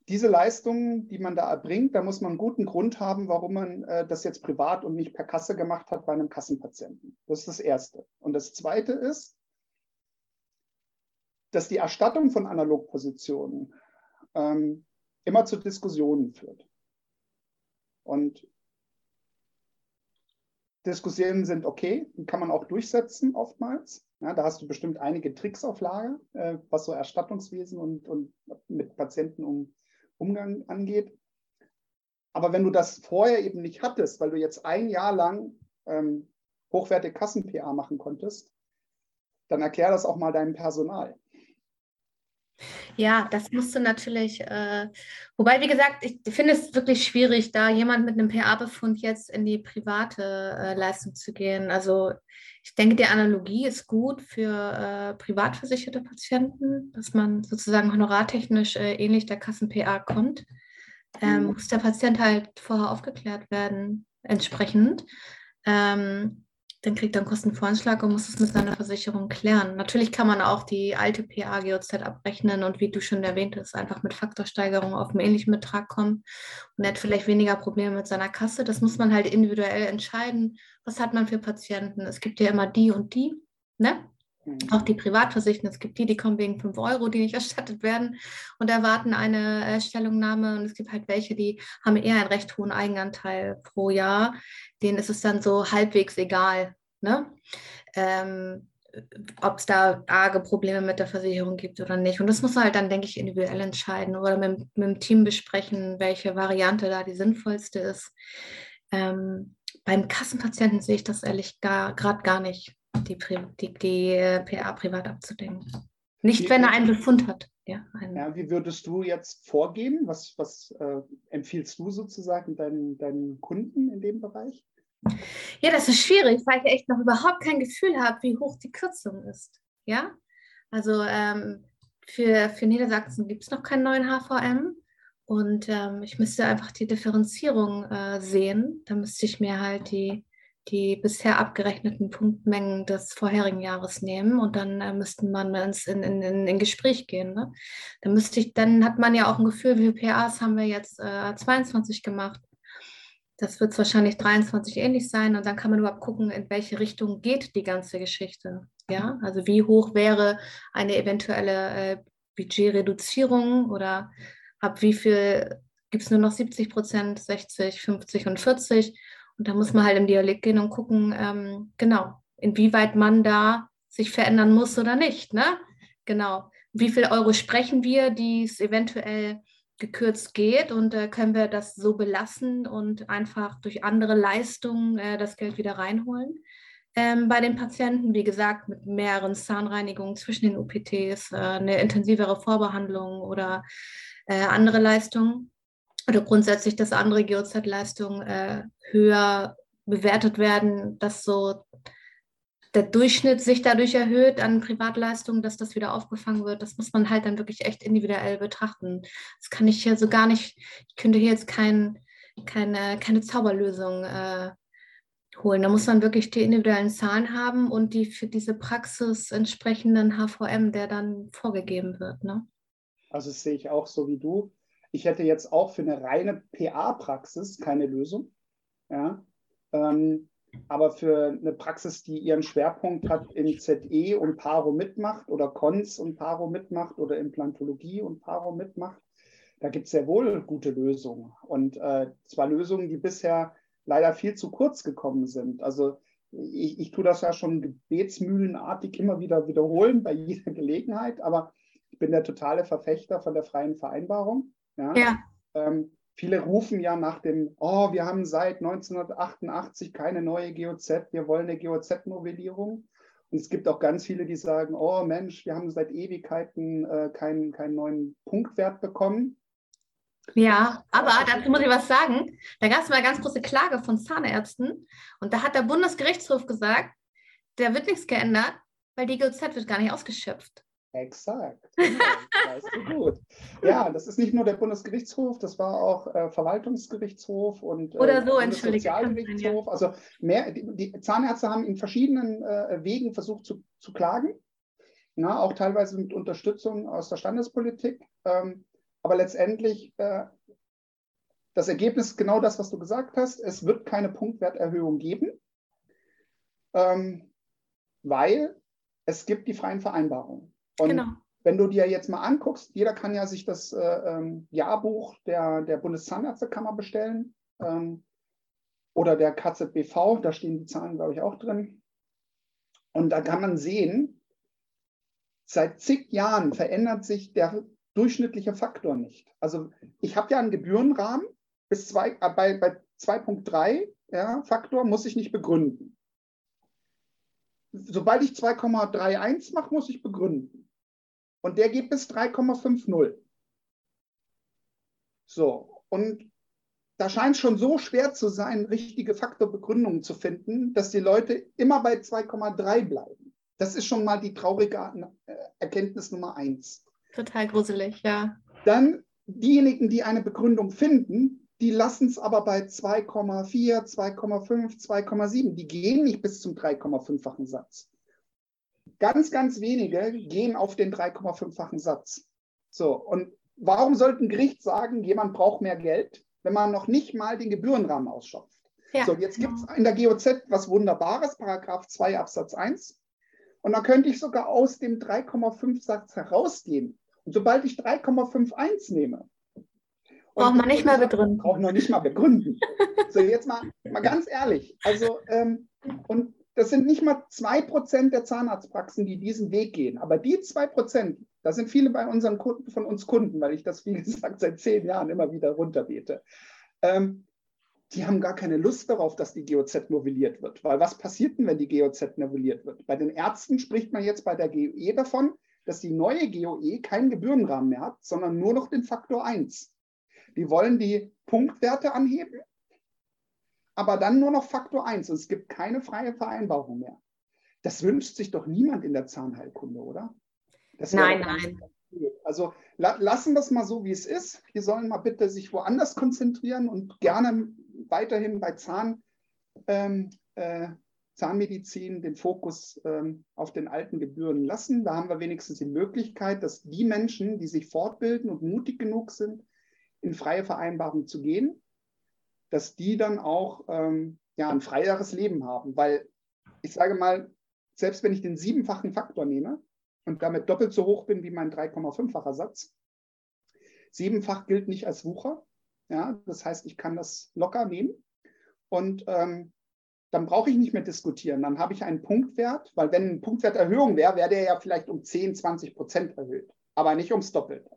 diese Leistungen, die man da erbringt, da muss man einen guten Grund haben, warum man äh, das jetzt privat und nicht per Kasse gemacht hat bei einem Kassenpatienten. Das ist das Erste. Und das Zweite ist, dass die Erstattung von Analogpositionen ähm, immer zu Diskussionen führt. Und Diskussionen sind okay, die kann man auch durchsetzen oftmals. Ja, da hast du bestimmt einige Tricks auf Lager, äh, was so Erstattungswesen und, und mit Patienten um Umgang angeht. Aber wenn du das vorher eben nicht hattest, weil du jetzt ein Jahr lang ähm, hochwertige Kassen-PA machen konntest, dann erklär das auch mal deinem Personal. Ja, das musst du natürlich, äh, wobei, wie gesagt, ich finde es wirklich schwierig, da jemand mit einem PA-Befund jetzt in die private äh, Leistung zu gehen. Also ich denke, die Analogie ist gut für äh, privat Patienten, dass man sozusagen honorartechnisch äh, ähnlich der Kassen-PA kommt. Ähm, mhm. Muss der Patient halt vorher aufgeklärt werden, entsprechend. Ähm, dann kriegt er einen Kostenvoranschlag und muss es mit seiner Versicherung klären. Natürlich kann man auch die alte PA-GOZ abrechnen und wie du schon erwähnt hast, einfach mit Faktorsteigerung auf einen ähnlichen Betrag kommen und er hat vielleicht weniger Probleme mit seiner Kasse. Das muss man halt individuell entscheiden. Was hat man für Patienten? Es gibt ja immer die und die, ne? Mhm. Auch die Privatversicherten, es gibt die, die kommen wegen 5 Euro, die nicht erstattet werden und erwarten eine äh, Stellungnahme. Und es gibt halt welche, die haben eher einen recht hohen Eigenanteil pro Jahr. Denen ist es dann so halbwegs egal, ne? Ähm, ob es da arge Probleme mit der Versicherung gibt oder nicht. Und das muss man halt dann, denke ich, individuell entscheiden oder mit, mit dem Team besprechen, welche Variante da die sinnvollste ist. Ähm, beim Kassenpatienten sehe ich das ehrlich gerade gar nicht die, die, die PA privat abzudecken. Nicht, wenn er einen Befund hat. Ja, ja, wie würdest du jetzt vorgehen? Was, was äh, empfiehlst du sozusagen deinen, deinen Kunden in dem Bereich? Ja, das ist schwierig, weil ich echt noch überhaupt kein Gefühl habe, wie hoch die Kürzung ist. Ja, also ähm, für, für Niedersachsen gibt es noch keinen neuen HVM. Und ähm, ich müsste einfach die Differenzierung äh, sehen. Da müsste ich mir halt die, die bisher abgerechneten Punktmengen des vorherigen Jahres nehmen und dann äh, müsste man ins, in, in, in, in Gespräch gehen. Ne? Dann müsste ich, dann hat man ja auch ein Gefühl, wie viele PAs haben wir jetzt äh, 22 gemacht. Das wird wahrscheinlich 23 ähnlich sein und dann kann man überhaupt gucken, in welche Richtung geht die ganze Geschichte. Ja, also wie hoch wäre eine eventuelle äh, Budgetreduzierung oder ab wie viel gibt es nur noch 70 Prozent, 60, 50 und 40 und da muss man halt im Dialekt gehen und gucken, ähm, genau, inwieweit man da sich verändern muss oder nicht. Ne? Genau. Wie viel Euro sprechen wir, die es eventuell gekürzt geht und äh, können wir das so belassen und einfach durch andere Leistungen äh, das Geld wieder reinholen. Ähm, bei den Patienten, wie gesagt, mit mehreren Zahnreinigungen zwischen den UPTs, äh, eine intensivere Vorbehandlung oder äh, andere Leistungen oder grundsätzlich, dass andere GOZ-Leistungen äh, höher bewertet werden, dass so der Durchschnitt sich dadurch erhöht an Privatleistungen, dass das wieder aufgefangen wird. Das muss man halt dann wirklich echt individuell betrachten. Das kann ich hier so gar nicht, ich könnte hier jetzt kein, keine, keine Zauberlösung äh, holen. Da muss man wirklich die individuellen Zahlen haben und die für diese Praxis entsprechenden HVM, der dann vorgegeben wird. Ne? Also das sehe ich auch so wie du. Ich hätte jetzt auch für eine reine PA-Praxis keine Lösung. Ja? Ähm, Aber für eine Praxis, die ihren Schwerpunkt hat in ZE und Paro mitmacht oder Cons und Paro mitmacht oder Implantologie und Paro mitmacht, da gibt es sehr wohl gute Lösungen. Und äh, zwar Lösungen, die bisher leider viel zu kurz gekommen sind. Also ich, ich tue das ja schon gebetsmühlenartig immer wieder wiederholen bei jeder Gelegenheit, aber ich bin der totale Verfechter von der freien Vereinbarung. Ja. ja. Ähm, viele rufen ja nach dem, oh, wir haben seit 1988 keine neue GOZ, wir wollen eine GOZ-Novellierung. Und es gibt auch ganz viele, die sagen, oh Mensch, wir haben seit Ewigkeiten äh, keinen, keinen neuen Punktwert bekommen. Ja, aber dazu muss ich was sagen. Da gab es mal eine ganz große Klage von Zahnärzten und da hat der Bundesgerichtshof gesagt, da wird nichts geändert, weil die GOZ wird gar nicht ausgeschöpft. Exakt. Genau, weißt du gut. Ja, das ist nicht nur der Bundesgerichtshof, das war auch äh, Verwaltungsgerichtshof und äh, Oder so, Sozialgerichtshof. Also mehr, die, die, Zahnärzte haben in verschiedenen äh, Wegen versucht zu, zu klagen, na, auch teilweise mit Unterstützung aus der Standespolitik. Ähm, aber letztendlich, äh, das Ergebnis ist genau das, was du gesagt hast. Es wird keine Punktwerterhöhung geben, ähm, weil es gibt die freien Vereinbarungen. Und genau. wenn du dir jetzt mal anguckst, jeder kann ja sich das äh, ähm, Jahrbuch der, der Bundeszahnärztekammer bestellen ähm, oder der KZBV, da stehen die Zahlen, glaube ich, auch drin. Und da kann man sehen, seit zig Jahren verändert sich der durchschnittliche Faktor nicht. Also ich habe ja einen Gebührenrahmen bis zwei, äh, bei, bei 2.3 ja, Faktor muss ich nicht begründen. Sobald ich 2,31 mache, muss ich begründen. Und der geht bis 3,50. So, und da scheint es schon so schwer zu sein, richtige Faktorbegründungen zu finden, dass die Leute immer bei 2,3 bleiben. Das ist schon mal die traurige äh, Erkenntnis Nummer eins. Total gruselig, ja. Dann diejenigen, die eine Begründung finden, die lassen es aber bei 2,4, 2,5, 2,7. Die gehen nicht bis zum 3,5-fachen Satz. Ganz, ganz wenige gehen auf den 3,5-fachen Satz. So, und warum sollte ein Gericht sagen, jemand braucht mehr Geld, wenn man noch nicht mal den Gebührenrahmen ausschöpft? Ja. So, jetzt gibt es in der GOZ was Wunderbares, Paragraph 2 Absatz 1. Und da könnte ich sogar aus dem 3,5 Satz herausgehen und sobald ich 3,51 nehme, braucht man nicht mehr begründen. Braucht noch nicht mal begründen. so, jetzt mal, mal ganz ehrlich. Also, ähm, und das sind nicht mal 2% der Zahnarztpraxen, die diesen Weg gehen. Aber die 2%, da sind viele bei unseren Kunden, von uns Kunden, weil ich das, wie gesagt, seit zehn Jahren immer wieder runterbete. Ähm, die haben gar keine Lust darauf, dass die GOZ novelliert wird. Weil was passiert denn, wenn die GOZ novelliert wird? Bei den Ärzten spricht man jetzt bei der GOE davon, dass die neue GOE keinen Gebührenrahmen mehr hat, sondern nur noch den Faktor 1. Die wollen die Punktwerte anheben, aber dann nur noch Faktor 1 und es gibt keine freie Vereinbarung mehr. Das wünscht sich doch niemand in der Zahnheilkunde, oder? nein, nein. Also la lassen wir es mal so, wie es ist. Die sollen mal bitte sich woanders konzentrieren und gerne weiterhin bei Zahn, ähm, äh, Zahnmedizin den Fokus ähm, auf den alten Gebühren lassen. Da haben wir wenigstens die Möglichkeit, dass die Menschen, die sich fortbilden und mutig genug sind, in freie Vereinbarung zu gehen, dass die dann auch ähm, ja, ein freieres Leben haben. Weil ich sage mal, selbst wenn ich den siebenfachen Faktor nehme und damit doppelt so hoch bin wie mein 3,5-facher Satz, siebenfach gilt nicht als Wucher. Ja, das heißt, ich kann das locker nehmen. Und ähm, dann brauche ich nicht mehr diskutieren. Dann habe ich einen Punktwert, weil wenn eine Punktwerterhöhung wäre, wäre der ja vielleicht um 10, 20 Prozent erhöht, aber nicht ums Doppelte.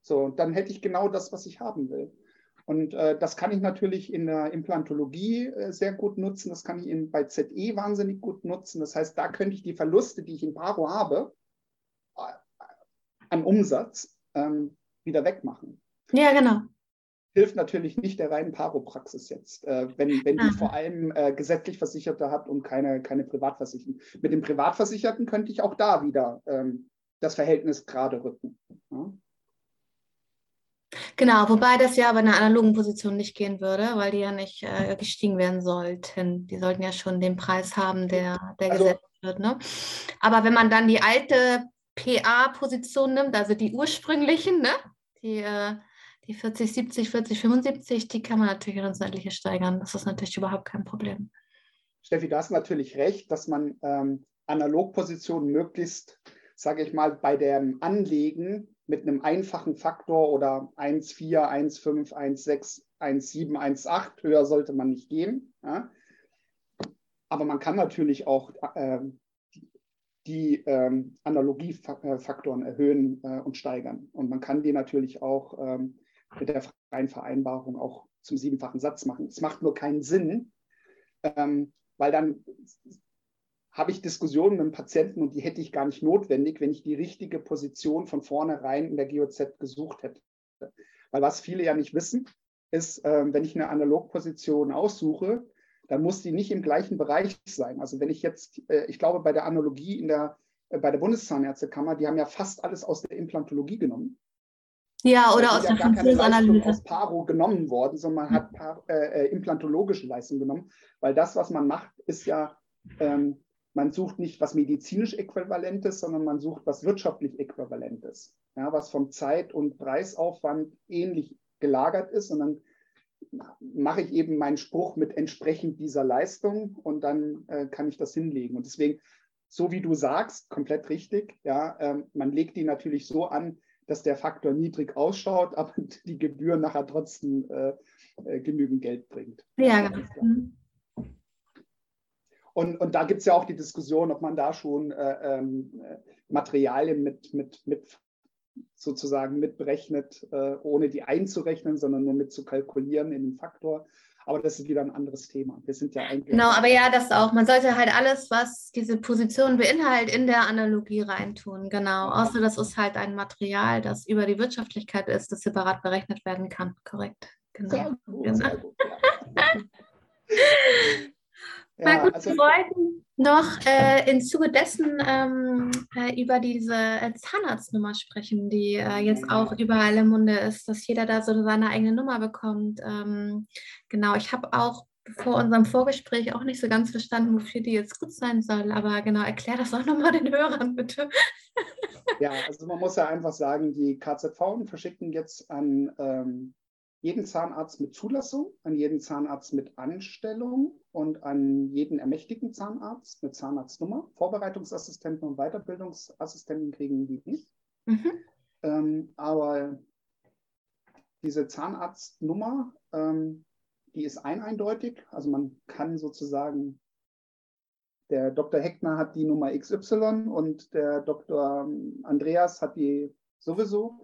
So, dann hätte ich genau das, was ich haben will. Und äh, das kann ich natürlich in der Implantologie äh, sehr gut nutzen. Das kann ich in, bei ZE wahnsinnig gut nutzen. Das heißt, da könnte ich die Verluste, die ich in Paro habe, äh, an Umsatz ähm, wieder wegmachen. Ja, genau hilft natürlich nicht der reinen Paropraxis jetzt, äh, wenn, wenn die vor allem äh, gesetzlich Versicherte hat und keine, keine Privatversicherten. Mit dem Privatversicherten könnte ich auch da wieder ähm, das Verhältnis gerade rücken. Ja? Genau, wobei das ja bei einer analogen Position nicht gehen würde, weil die ja nicht äh, gestiegen werden sollten. Die sollten ja schon den Preis haben, der, der also, gesetzt wird. Ne? Aber wenn man dann die alte PA-Position nimmt, also die ursprünglichen, ne? die äh, die 40, 70, 40, 75, die kann man natürlich ins Unendliche steigern. Das ist natürlich überhaupt kein Problem. Steffi, du hast natürlich recht, dass man ähm, Analogpositionen möglichst, sage ich mal, bei dem Anlegen mit einem einfachen Faktor oder 1,4, 1,5, 1,6, 1,7, 1,8, höher sollte man nicht gehen. Ja? Aber man kann natürlich auch äh, die ähm, Analogiefaktoren erhöhen äh, und steigern. Und man kann die natürlich auch ähm, mit der freien Vereinbarung auch zum siebenfachen Satz machen. Es macht nur keinen Sinn, ähm, weil dann habe ich Diskussionen mit dem Patienten und die hätte ich gar nicht notwendig, wenn ich die richtige Position von vornherein in der GOZ gesucht hätte. Weil was viele ja nicht wissen, ist, äh, wenn ich eine Analogposition aussuche, dann muss die nicht im gleichen Bereich sein. Also wenn ich jetzt, äh, ich glaube, bei der Analogie in der, äh, bei der Bundeszahnärztekammer, die haben ja fast alles aus der Implantologie genommen. Ja, oder aus der Funktionsanalyse. aus Paro genommen worden, sondern man hat äh, äh, implantologische Leistung genommen, weil das, was man macht, ist ja, ähm, man sucht nicht was medizinisch Äquivalentes, sondern man sucht was wirtschaftlich Äquivalentes, ja, was vom Zeit- und Preisaufwand ähnlich gelagert ist und dann mache ich eben meinen Spruch mit entsprechend dieser Leistung und dann äh, kann ich das hinlegen. Und deswegen, so wie du sagst, komplett richtig, ja, ähm, man legt die natürlich so an, dass der Faktor niedrig ausschaut, aber die Gebühr nachher trotzdem äh, äh, genügend Geld bringt. Ja, ganz klar. Und, und da gibt es ja auch die Diskussion, ob man da schon äh, ähm, Materialien mit, mit, mit sozusagen mitberechnet, äh, ohne die einzurechnen, sondern nur mit zu kalkulieren in den Faktor. Aber das ist wieder ein anderes Thema. Wir sind ja eigentlich. Genau, aber ja, das auch. Man sollte halt alles, was diese Position beinhaltet, in der Analogie reintun. Genau. Außer das ist halt ein Material, das über die Wirtschaftlichkeit ist, das separat berechnet werden kann. Korrekt. Genau. Sehr gut, genau. Sehr gut, ja. Na gut, also, wir wollten noch äh, im Zuge dessen ähm, äh, über diese äh, Zahnarztnummer sprechen, die äh, jetzt auch überall im Munde ist, dass jeder da so seine eigene Nummer bekommt. Ähm, genau, ich habe auch vor unserem Vorgespräch auch nicht so ganz verstanden, wofür die jetzt gut sein soll. Aber genau, erklär das auch nochmal den Hörern, bitte. ja, also man muss ja einfach sagen, die KZV verschicken jetzt an ähm, jeden Zahnarzt mit Zulassung, an jeden Zahnarzt mit Anstellung und an jeden ermächtigten Zahnarzt mit Zahnarztnummer. Vorbereitungsassistenten und Weiterbildungsassistenten kriegen die nicht. Mhm. Ähm, aber diese Zahnarztnummer, ähm, die ist eindeutig. Also man kann sozusagen, der Dr. Heckner hat die Nummer XY und der Dr. Andreas hat die sowieso.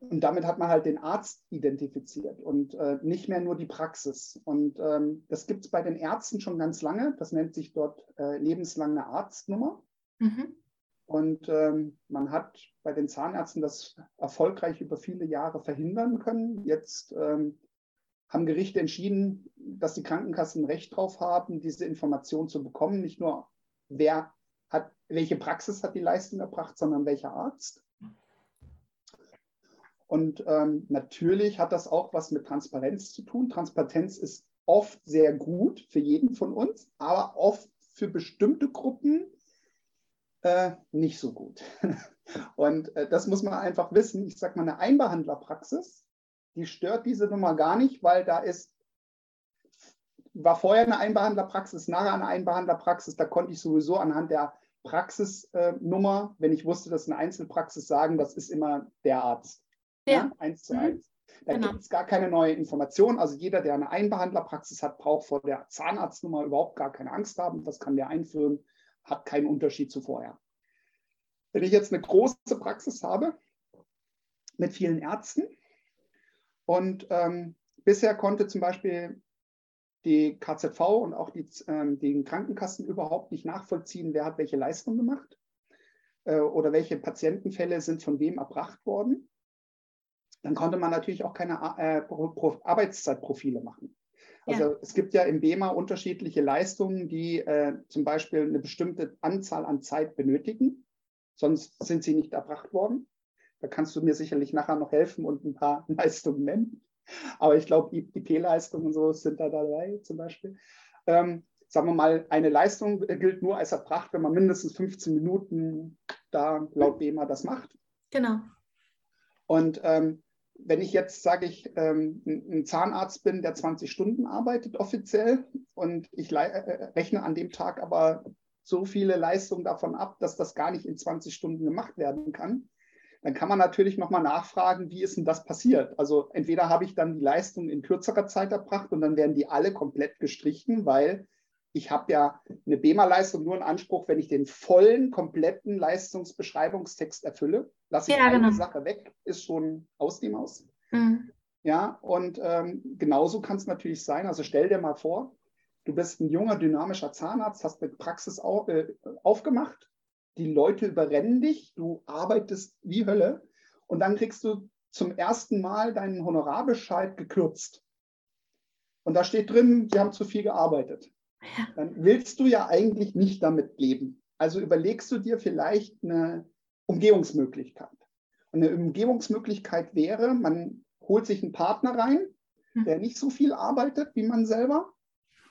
Und damit hat man halt den Arzt identifiziert und äh, nicht mehr nur die Praxis. Und ähm, das gibt es bei den Ärzten schon ganz lange. Das nennt sich dort äh, lebenslange Arztnummer. Mhm. Und ähm, man hat bei den Zahnärzten das erfolgreich über viele Jahre verhindern können. Jetzt ähm, haben Gerichte entschieden, dass die Krankenkassen Recht drauf haben, diese Information zu bekommen. Nicht nur, wer hat, welche Praxis hat die Leistung erbracht, sondern welcher Arzt. Und ähm, natürlich hat das auch was mit Transparenz zu tun. Transparenz ist oft sehr gut für jeden von uns, aber oft für bestimmte Gruppen äh, nicht so gut. Und äh, das muss man einfach wissen. Ich sage mal, eine Einbehandlerpraxis, die stört diese Nummer gar nicht, weil da ist, war vorher eine Einbehandlerpraxis, nachher eine Einbehandlerpraxis, da konnte ich sowieso anhand der Praxisnummer, äh, wenn ich wusste, dass eine Einzelpraxis sagen, das ist immer der Arzt. Ja. ja eins zu mhm. eins. Da genau. gibt es gar keine neue Information. Also jeder, der eine Einbehandlerpraxis hat, braucht vor der Zahnarztnummer überhaupt gar keine Angst haben. Das kann der einführen, hat keinen Unterschied zu vorher. Wenn ich jetzt eine große Praxis habe mit vielen Ärzten und ähm, bisher konnte zum Beispiel die KZV und auch die, ähm, die Krankenkassen überhaupt nicht nachvollziehen, wer hat welche Leistung gemacht äh, oder welche Patientenfälle sind von wem erbracht worden dann konnte man natürlich auch keine äh, Arbeitszeitprofile machen. Also ja. es gibt ja im BEMA unterschiedliche Leistungen, die äh, zum Beispiel eine bestimmte Anzahl an Zeit benötigen, sonst sind sie nicht erbracht worden. Da kannst du mir sicherlich nachher noch helfen und ein paar Leistungen nennen. Aber ich glaube, IP-Leistungen und so sind da dabei zum Beispiel. Ähm, sagen wir mal, eine Leistung gilt nur als erbracht, wenn man mindestens 15 Minuten da laut BEMA das macht. Genau. Und ähm, wenn ich jetzt, sage ich, ähm, ein Zahnarzt bin, der 20 Stunden arbeitet offiziell und ich äh, äh, rechne an dem Tag aber so viele Leistungen davon ab, dass das gar nicht in 20 Stunden gemacht werden kann, dann kann man natürlich nochmal nachfragen, wie ist denn das passiert? Also entweder habe ich dann die Leistung in kürzerer Zeit erbracht und dann werden die alle komplett gestrichen, weil ich habe ja eine BEMA-Leistung nur in Anspruch, wenn ich den vollen, kompletten Leistungsbeschreibungstext erfülle. Lasse ich ja, genau. eine Sache weg, ist schon aus dem Haus. Mhm. Ja, und ähm, genauso kann es natürlich sein. Also stell dir mal vor, du bist ein junger, dynamischer Zahnarzt, hast eine Praxis au äh, aufgemacht, die Leute überrennen dich, du arbeitest wie Hölle und dann kriegst du zum ersten Mal deinen Honorarbescheid gekürzt. Und da steht drin, sie haben zu viel gearbeitet dann willst du ja eigentlich nicht damit leben. Also überlegst du dir vielleicht eine Umgehungsmöglichkeit. Und eine Umgehungsmöglichkeit wäre, man holt sich einen Partner rein, hm. der nicht so viel arbeitet wie man selber,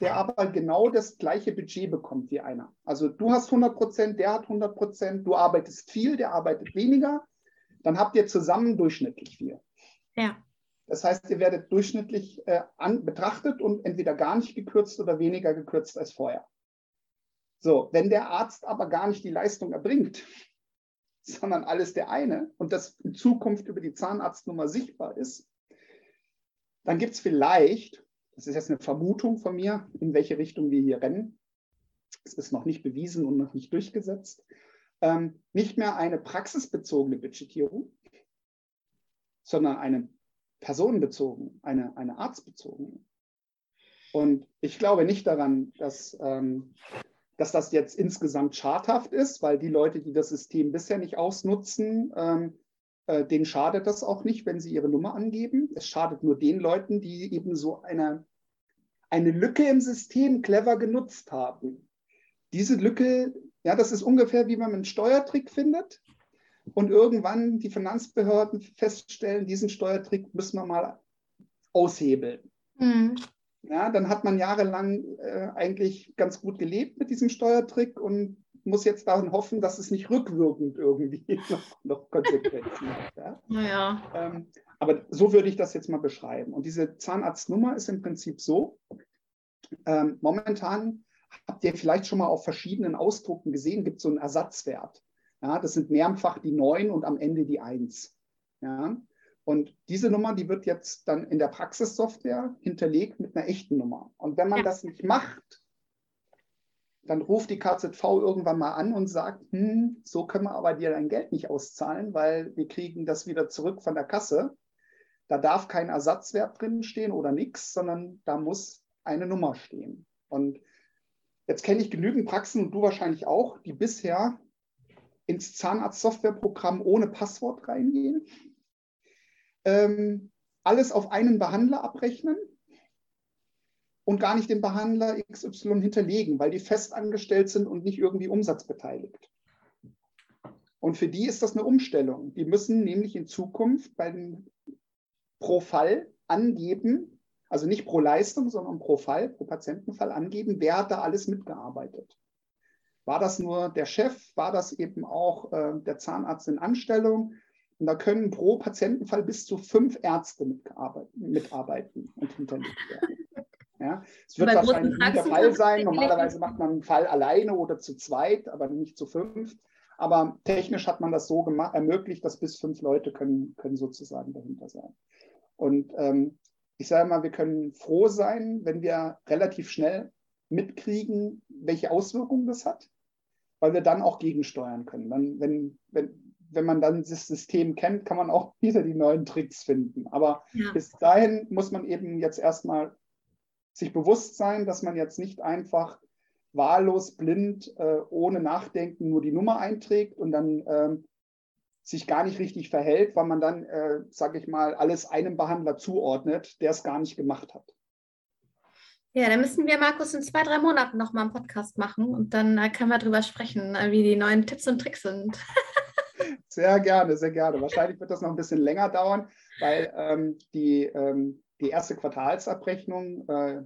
der aber genau das gleiche Budget bekommt wie einer. Also du hast 100 Prozent, der hat 100 Prozent, du arbeitest viel, der arbeitet weniger, dann habt ihr zusammen durchschnittlich viel. Ja. Das heißt, ihr werdet durchschnittlich äh, an, betrachtet und entweder gar nicht gekürzt oder weniger gekürzt als vorher. So, wenn der Arzt aber gar nicht die Leistung erbringt, sondern alles der eine und das in Zukunft über die Zahnarztnummer sichtbar ist, dann gibt es vielleicht, das ist jetzt eine Vermutung von mir, in welche Richtung wir hier rennen, es ist noch nicht bewiesen und noch nicht durchgesetzt, ähm, nicht mehr eine praxisbezogene Budgetierung, sondern eine personenbezogen, eine, eine arztbezogene. Und ich glaube nicht daran, dass, ähm, dass das jetzt insgesamt schadhaft ist, weil die Leute, die das System bisher nicht ausnutzen, ähm, äh, denen schadet das auch nicht, wenn sie ihre Nummer angeben. Es schadet nur den Leuten, die eben so eine, eine Lücke im System clever genutzt haben. Diese Lücke, ja, das ist ungefähr wie man einen Steuertrick findet und irgendwann die Finanzbehörden feststellen, diesen Steuertrick müssen wir mal aushebeln. Mhm. Ja, dann hat man jahrelang äh, eigentlich ganz gut gelebt mit diesem Steuertrick und muss jetzt daran hoffen, dass es nicht rückwirkend irgendwie noch, noch Konsequenzen hat. Ja? Naja. Ähm, aber so würde ich das jetzt mal beschreiben. Und diese Zahnarztnummer ist im Prinzip so, ähm, momentan habt ihr vielleicht schon mal auf verschiedenen Ausdrucken gesehen, gibt es so einen Ersatzwert. Ja, das sind mehrfach die 9 und am Ende die 1. Ja, und diese Nummer, die wird jetzt dann in der Praxissoftware hinterlegt mit einer echten Nummer. Und wenn man ja. das nicht macht, dann ruft die KZV irgendwann mal an und sagt, hm, so können wir aber dir dein Geld nicht auszahlen, weil wir kriegen das wieder zurück von der Kasse. Da darf kein Ersatzwert drin stehen oder nichts, sondern da muss eine Nummer stehen. Und jetzt kenne ich genügend Praxen und du wahrscheinlich auch, die bisher ins Zahnarzt-Softwareprogramm ohne Passwort reingehen, ähm, alles auf einen Behandler abrechnen und gar nicht den Behandler XY hinterlegen, weil die festangestellt sind und nicht irgendwie umsatzbeteiligt. Und für die ist das eine Umstellung. Die müssen nämlich in Zukunft bei den, pro Fall angeben, also nicht pro Leistung, sondern pro Fall, pro Patientenfall angeben, wer hat da alles mitgearbeitet. War das nur der Chef? War das eben auch äh, der Zahnarzt in Anstellung? Und da können pro Patientenfall bis zu fünf Ärzte mitarbeiten und hinterlegt werden. Ja, es wird wahrscheinlich nicht der Fall sein. Normalerweise macht man einen Fall alleine oder zu zweit, aber nicht zu fünf. Aber technisch hat man das so gemacht, ermöglicht, dass bis fünf Leute können, können sozusagen dahinter sein. Und ähm, ich sage mal, wir können froh sein, wenn wir relativ schnell mitkriegen, welche Auswirkungen das hat weil wir dann auch gegensteuern können. Dann, wenn, wenn, wenn man dann das System kennt, kann man auch wieder die neuen Tricks finden. Aber ja. bis dahin muss man eben jetzt erstmal sich bewusst sein, dass man jetzt nicht einfach wahllos, blind, äh, ohne Nachdenken nur die Nummer einträgt und dann äh, sich gar nicht richtig verhält, weil man dann, äh, sage ich mal, alles einem Behandler zuordnet, der es gar nicht gemacht hat. Ja, dann müssen wir, Markus, in zwei, drei Monaten nochmal einen Podcast machen und dann äh, können wir darüber sprechen, äh, wie die neuen Tipps und Tricks sind. sehr gerne, sehr gerne. Wahrscheinlich wird das noch ein bisschen länger dauern, weil ähm, die, ähm, die erste Quartalsabrechnung äh,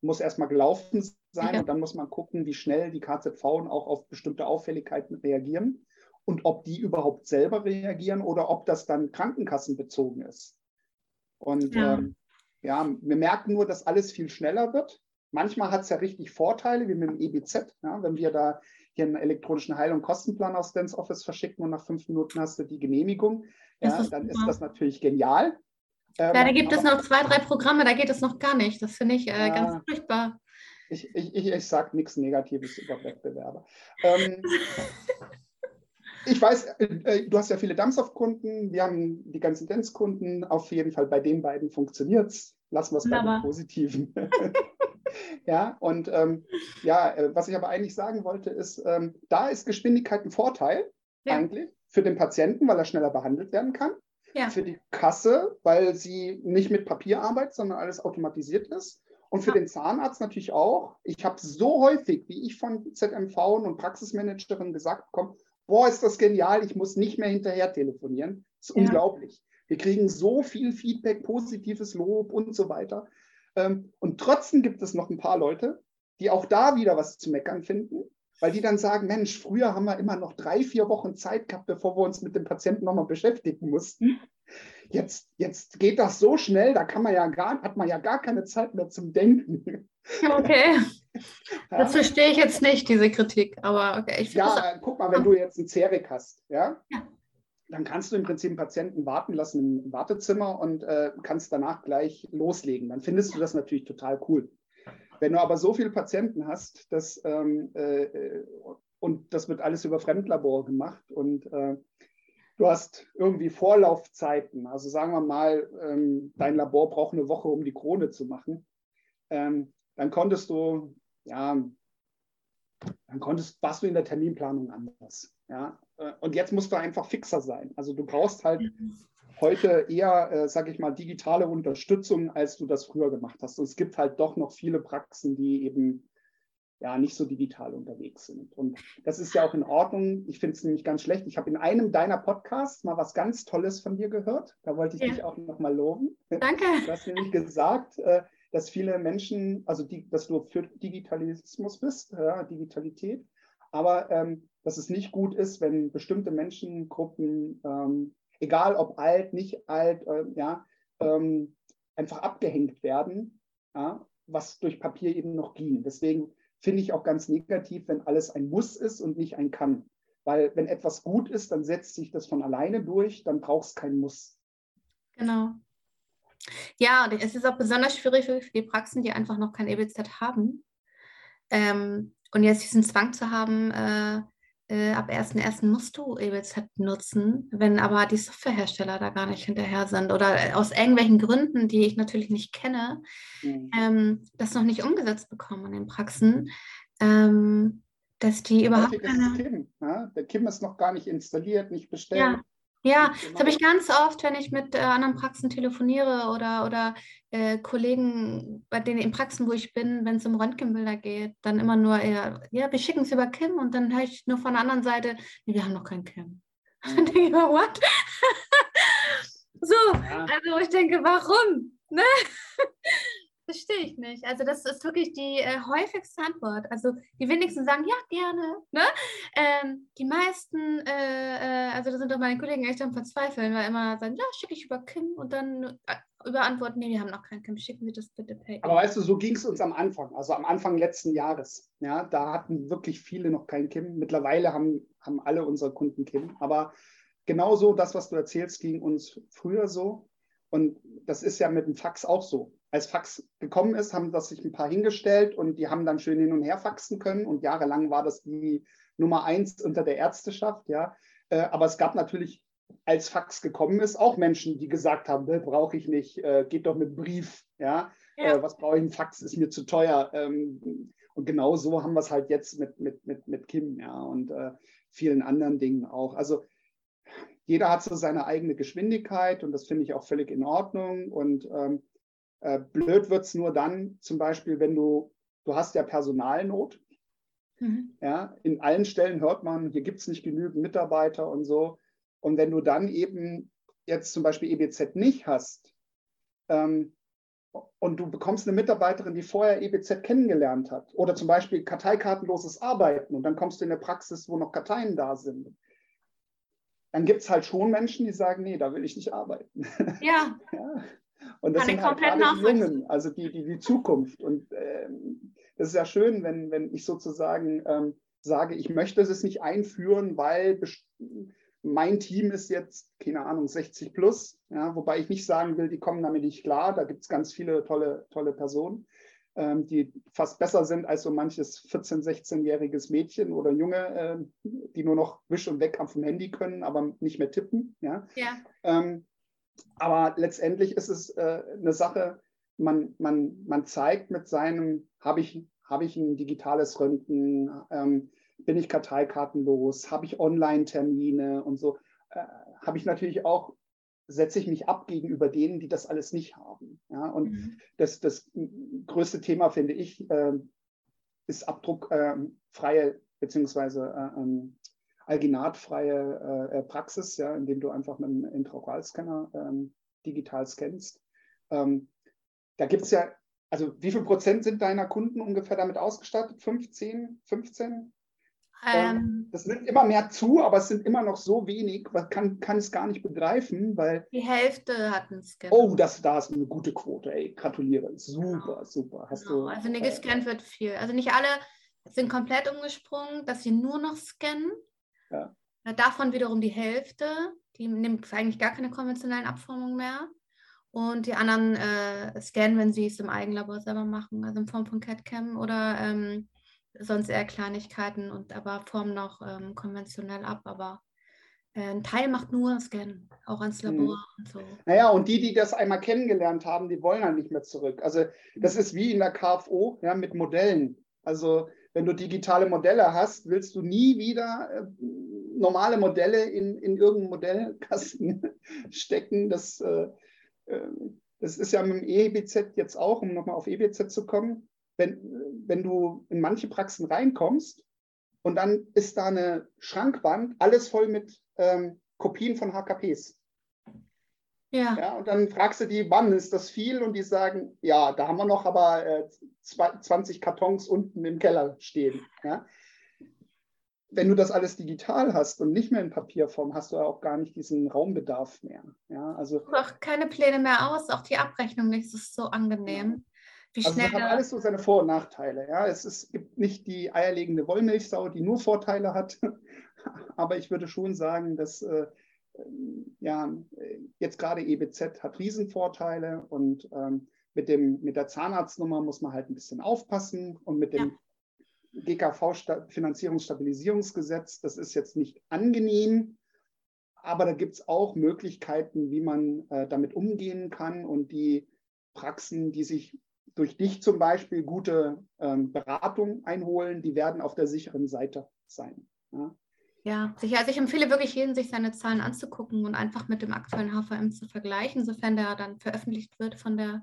muss erstmal gelaufen sein ja. und dann muss man gucken, wie schnell die KZV auch auf bestimmte Auffälligkeiten reagieren und ob die überhaupt selber reagieren oder ob das dann krankenkassenbezogen ist. Und ja. Ähm, ja, wir merken nur, dass alles viel schneller wird. Manchmal hat es ja richtig Vorteile, wie mit dem EBZ. Ja, wenn wir da hier einen elektronischen Heil- und Kostenplan aus Dance Office verschicken und nach fünf Minuten hast du die Genehmigung, ja, ist dann super. ist das natürlich genial. Ähm, ja, da gibt es noch zwei, drei Programme, da geht es noch gar nicht. Das finde ich äh, ganz furchtbar. Ich, ich, ich, ich sage nichts Negatives über Wettbewerber. Ähm, ich weiß, äh, äh, du hast ja viele Dampfsoft-Kunden, wir haben die ganzen Dance-Kunden. Auf jeden Fall bei den beiden funktioniert es. Lassen wir es bei den Positiven. ja, und ähm, ja, äh, was ich aber eigentlich sagen wollte, ist, ähm, da ist Geschwindigkeit ein Vorteil ja. eigentlich für den Patienten, weil er schneller behandelt werden kann. Ja. Für die Kasse, weil sie nicht mit Papier arbeitet, sondern alles automatisiert ist. Und für den Zahnarzt natürlich auch. Ich habe so häufig, wie ich von ZMV und Praxismanagerinnen gesagt bekommen, boah, ist das genial, ich muss nicht mehr hinterher telefonieren. Das ist ja. unglaublich. Wir kriegen so viel Feedback, positives Lob und so weiter. Ähm, und trotzdem gibt es noch ein paar Leute, die auch da wieder was zu meckern finden, weil die dann sagen, Mensch, früher haben wir immer noch drei, vier Wochen Zeit gehabt, bevor wir uns mit dem Patienten nochmal beschäftigen mussten. Jetzt, jetzt geht das so schnell, da kann man ja gar, hat man ja gar keine Zeit mehr zum Denken. Okay. Das verstehe ich jetzt nicht, diese Kritik, aber okay. ja, guck mal, wenn du jetzt einen Cerik hast, ja, ja, dann kannst du im Prinzip einen Patienten warten lassen im Wartezimmer und äh, kannst danach gleich loslegen. Dann findest du das natürlich total cool. Wenn du aber so viele Patienten hast, dass, ähm, äh, und das wird alles über Fremdlabor gemacht und äh, du hast irgendwie Vorlaufzeiten, also sagen wir mal, ähm, dein Labor braucht eine Woche, um die Krone zu machen, ähm, dann konntest du, ja, dann konntest, warst du in der Terminplanung anders. Ja? Äh, und jetzt musst du einfach fixer sein. Also du brauchst halt heute eher, äh, sage ich mal, digitale Unterstützung, als du das früher gemacht hast. Und es gibt halt doch noch viele Praxen, die eben ja nicht so digital unterwegs sind. Und das ist ja auch in Ordnung. Ich finde es nämlich ganz schlecht. Ich habe in einem deiner Podcasts mal was ganz Tolles von dir gehört. Da wollte ich ja. dich auch noch mal loben. Danke. Du hast nämlich gesagt, äh, dass viele Menschen, also die, dass du für Digitalismus bist, ja, Digitalität, aber ähm, dass es nicht gut ist, wenn bestimmte Menschengruppen, ähm, egal ob alt, nicht alt, äh, ja, ähm, einfach abgehängt werden, ja, was durch Papier eben noch ging. Deswegen finde ich auch ganz negativ, wenn alles ein Muss ist und nicht ein Kann. Weil wenn etwas gut ist, dann setzt sich das von alleine durch, dann braucht es kein Muss. Genau. Ja, und es ist auch besonders schwierig für die Praxen, die einfach noch kein EBZ haben. Ähm, und jetzt diesen Zwang zu haben, äh, äh, ab 1.1. musst du EBZ nutzen, wenn aber die Softwarehersteller da gar nicht hinterher sind oder äh, aus irgendwelchen Gründen, die ich natürlich nicht kenne, mhm. ähm, das noch nicht umgesetzt bekommen in den Praxen. Ähm, dass die überhaupt keine... Kim, ja? Der Kim ist noch gar nicht installiert, nicht bestellt. Ja. Ja, das habe ich ganz oft, wenn ich mit äh, anderen Praxen telefoniere oder, oder äh, Kollegen, bei denen in Praxen, wo ich bin, wenn es um Röntgenbilder geht, dann immer nur eher, ja, wir schicken es über Kim und dann höre ich nur von der anderen Seite, nee, wir haben noch kein Kim. Und dann denke ich mir, what? so, ja. also ich denke, warum? Ne? Verstehe ich nicht. Also das ist wirklich die äh, häufigste Antwort. Also die wenigsten sagen, ja, gerne. Ne? Ähm, die meisten, äh, äh, also da sind doch meine Kollegen echt am Verzweifeln, weil immer sagen, ja, schicke ich über Kim und dann äh, überantworten, nee, wir haben noch kein Kim, schicken Sie das bitte per Aber weißt du, so ging es uns am Anfang, also am Anfang letzten Jahres. Ja, da hatten wirklich viele noch kein Kim. Mittlerweile haben, haben alle unsere Kunden Kim. Aber genauso das, was du erzählst, ging uns früher so. Und das ist ja mit dem Fax auch so als Fax gekommen ist, haben das sich ein paar hingestellt und die haben dann schön hin und her faxen können. Und jahrelang war das die Nummer eins unter der Ärzteschaft, ja. Äh, aber es gab natürlich, als Fax gekommen ist, auch Menschen, die gesagt haben, brauche ich nicht, äh, geht doch mit Brief, ja. ja. Äh, was brauche ich? Ein Fax ist mir zu teuer. Ähm, und genau so haben wir es halt jetzt mit, mit, mit, mit Kim, ja, und vielen anderen Dingen auch. Also jeder hat so seine eigene Geschwindigkeit und das finde ich auch völlig in Ordnung. Und ähm, äh, blöd wird es nur dann, zum Beispiel, wenn du, du hast ja Personalnot. Mhm. Ja, in allen Stellen hört man, hier gibt es nicht genügend Mitarbeiter und so. Und wenn du dann eben jetzt zum Beispiel EBZ nicht hast ähm, und du bekommst eine Mitarbeiterin, die vorher EBZ kennengelernt hat oder zum Beispiel karteikartenloses Arbeiten und dann kommst du in eine Praxis, wo noch Karteien da sind, dann gibt es halt schon Menschen, die sagen, nee, da will ich nicht arbeiten. Ja. ja. Und das Kann sind halt gerade die Jungen, also die, die, die Zukunft. Und ähm, das ist ja schön, wenn, wenn ich sozusagen ähm, sage, ich möchte es nicht einführen, weil mein Team ist jetzt, keine Ahnung, 60 plus, ja, wobei ich nicht sagen will, die kommen damit nicht klar. Da gibt es ganz viele tolle, tolle Personen, die fast besser sind als so manches 14-, 16-jähriges Mädchen oder Junge, äh, die nur noch Wisch und Weg vom Handy können, aber nicht mehr tippen. Ja. ja. Ähm, aber letztendlich ist es äh, eine Sache, man, man, man zeigt mit seinem, habe ich, hab ich ein digitales Röntgen, ähm, bin ich karteikartenlos, habe ich Online-Termine und so, äh, habe ich natürlich auch, setze ich mich ab gegenüber denen, die das alles nicht haben. Ja? Und mhm. das, das größte Thema, finde ich, äh, ist abdruckfreie äh, beziehungsweise äh, ähm, alginatfreie äh, Praxis, ja, indem du einfach mit einem Intraoralscanner ähm, digital scannst. Ähm, da gibt es ja, also wie viel Prozent sind deiner Kunden ungefähr damit ausgestattet? 15, 15? Ähm, das nimmt immer mehr zu, aber es sind immer noch so wenig, man kann, kann es gar nicht begreifen, weil. Die Hälfte hatten Scan. Oh, das, da ist eine gute Quote, ey. Gratuliere. Super, genau. super. Hast genau. du, also eine gescannt äh, wird viel. Also nicht alle sind komplett umgesprungen, dass sie nur noch scannen. Ja. Davon wiederum die Hälfte, die nimmt eigentlich gar keine konventionellen Abformungen mehr. Und die anderen äh, scannen, wenn sie es im Eigenlabor selber machen, also in Form von CAD-Cam oder ähm, sonst eher Kleinigkeiten und aber formen noch ähm, konventionell ab. Aber äh, ein Teil macht nur Scan, auch ans hm. Labor hm. und so. Naja, und die, die das einmal kennengelernt haben, die wollen halt nicht mehr zurück. Also das ist wie in der KFO ja, mit Modellen. Also wenn du digitale Modelle hast, willst du nie wieder äh, normale Modelle in, in irgendeinen Modellkasten stecken. Das, äh, äh, das ist ja mit dem EBZ jetzt auch, um nochmal auf EBZ zu kommen. Wenn, wenn du in manche Praxen reinkommst und dann ist da eine Schrankwand, alles voll mit ähm, Kopien von HKPs. Ja. ja. Und dann fragst du die, wann ist das viel? Und die sagen, ja, da haben wir noch aber äh, 20 Kartons unten im Keller stehen. Ja. Wenn du das alles digital hast und nicht mehr in Papierform, hast du auch gar nicht diesen Raumbedarf mehr. Ja, also auch keine Pläne mehr aus, auch die Abrechnung nicht, das ist so angenehm. Wie also das hat alles so seine Vor- und Nachteile. Ja, es, ist, es gibt nicht die eierlegende Wollmilchsau, die nur Vorteile hat, aber ich würde schon sagen, dass äh, ja, jetzt gerade EBZ hat Riesenvorteile und ähm, mit, dem, mit der Zahnarztnummer muss man halt ein bisschen aufpassen und mit dem ja. GKV Finanzierungsstabilisierungsgesetz, das ist jetzt nicht angenehm, aber da gibt es auch Möglichkeiten, wie man äh, damit umgehen kann und die Praxen, die sich durch dich zum Beispiel gute ähm, Beratung einholen, die werden auf der sicheren Seite sein. Ja? Ja, sicher. Also ich empfehle wirklich jedem, sich seine Zahlen anzugucken und einfach mit dem aktuellen HVM zu vergleichen, sofern der dann veröffentlicht wird von der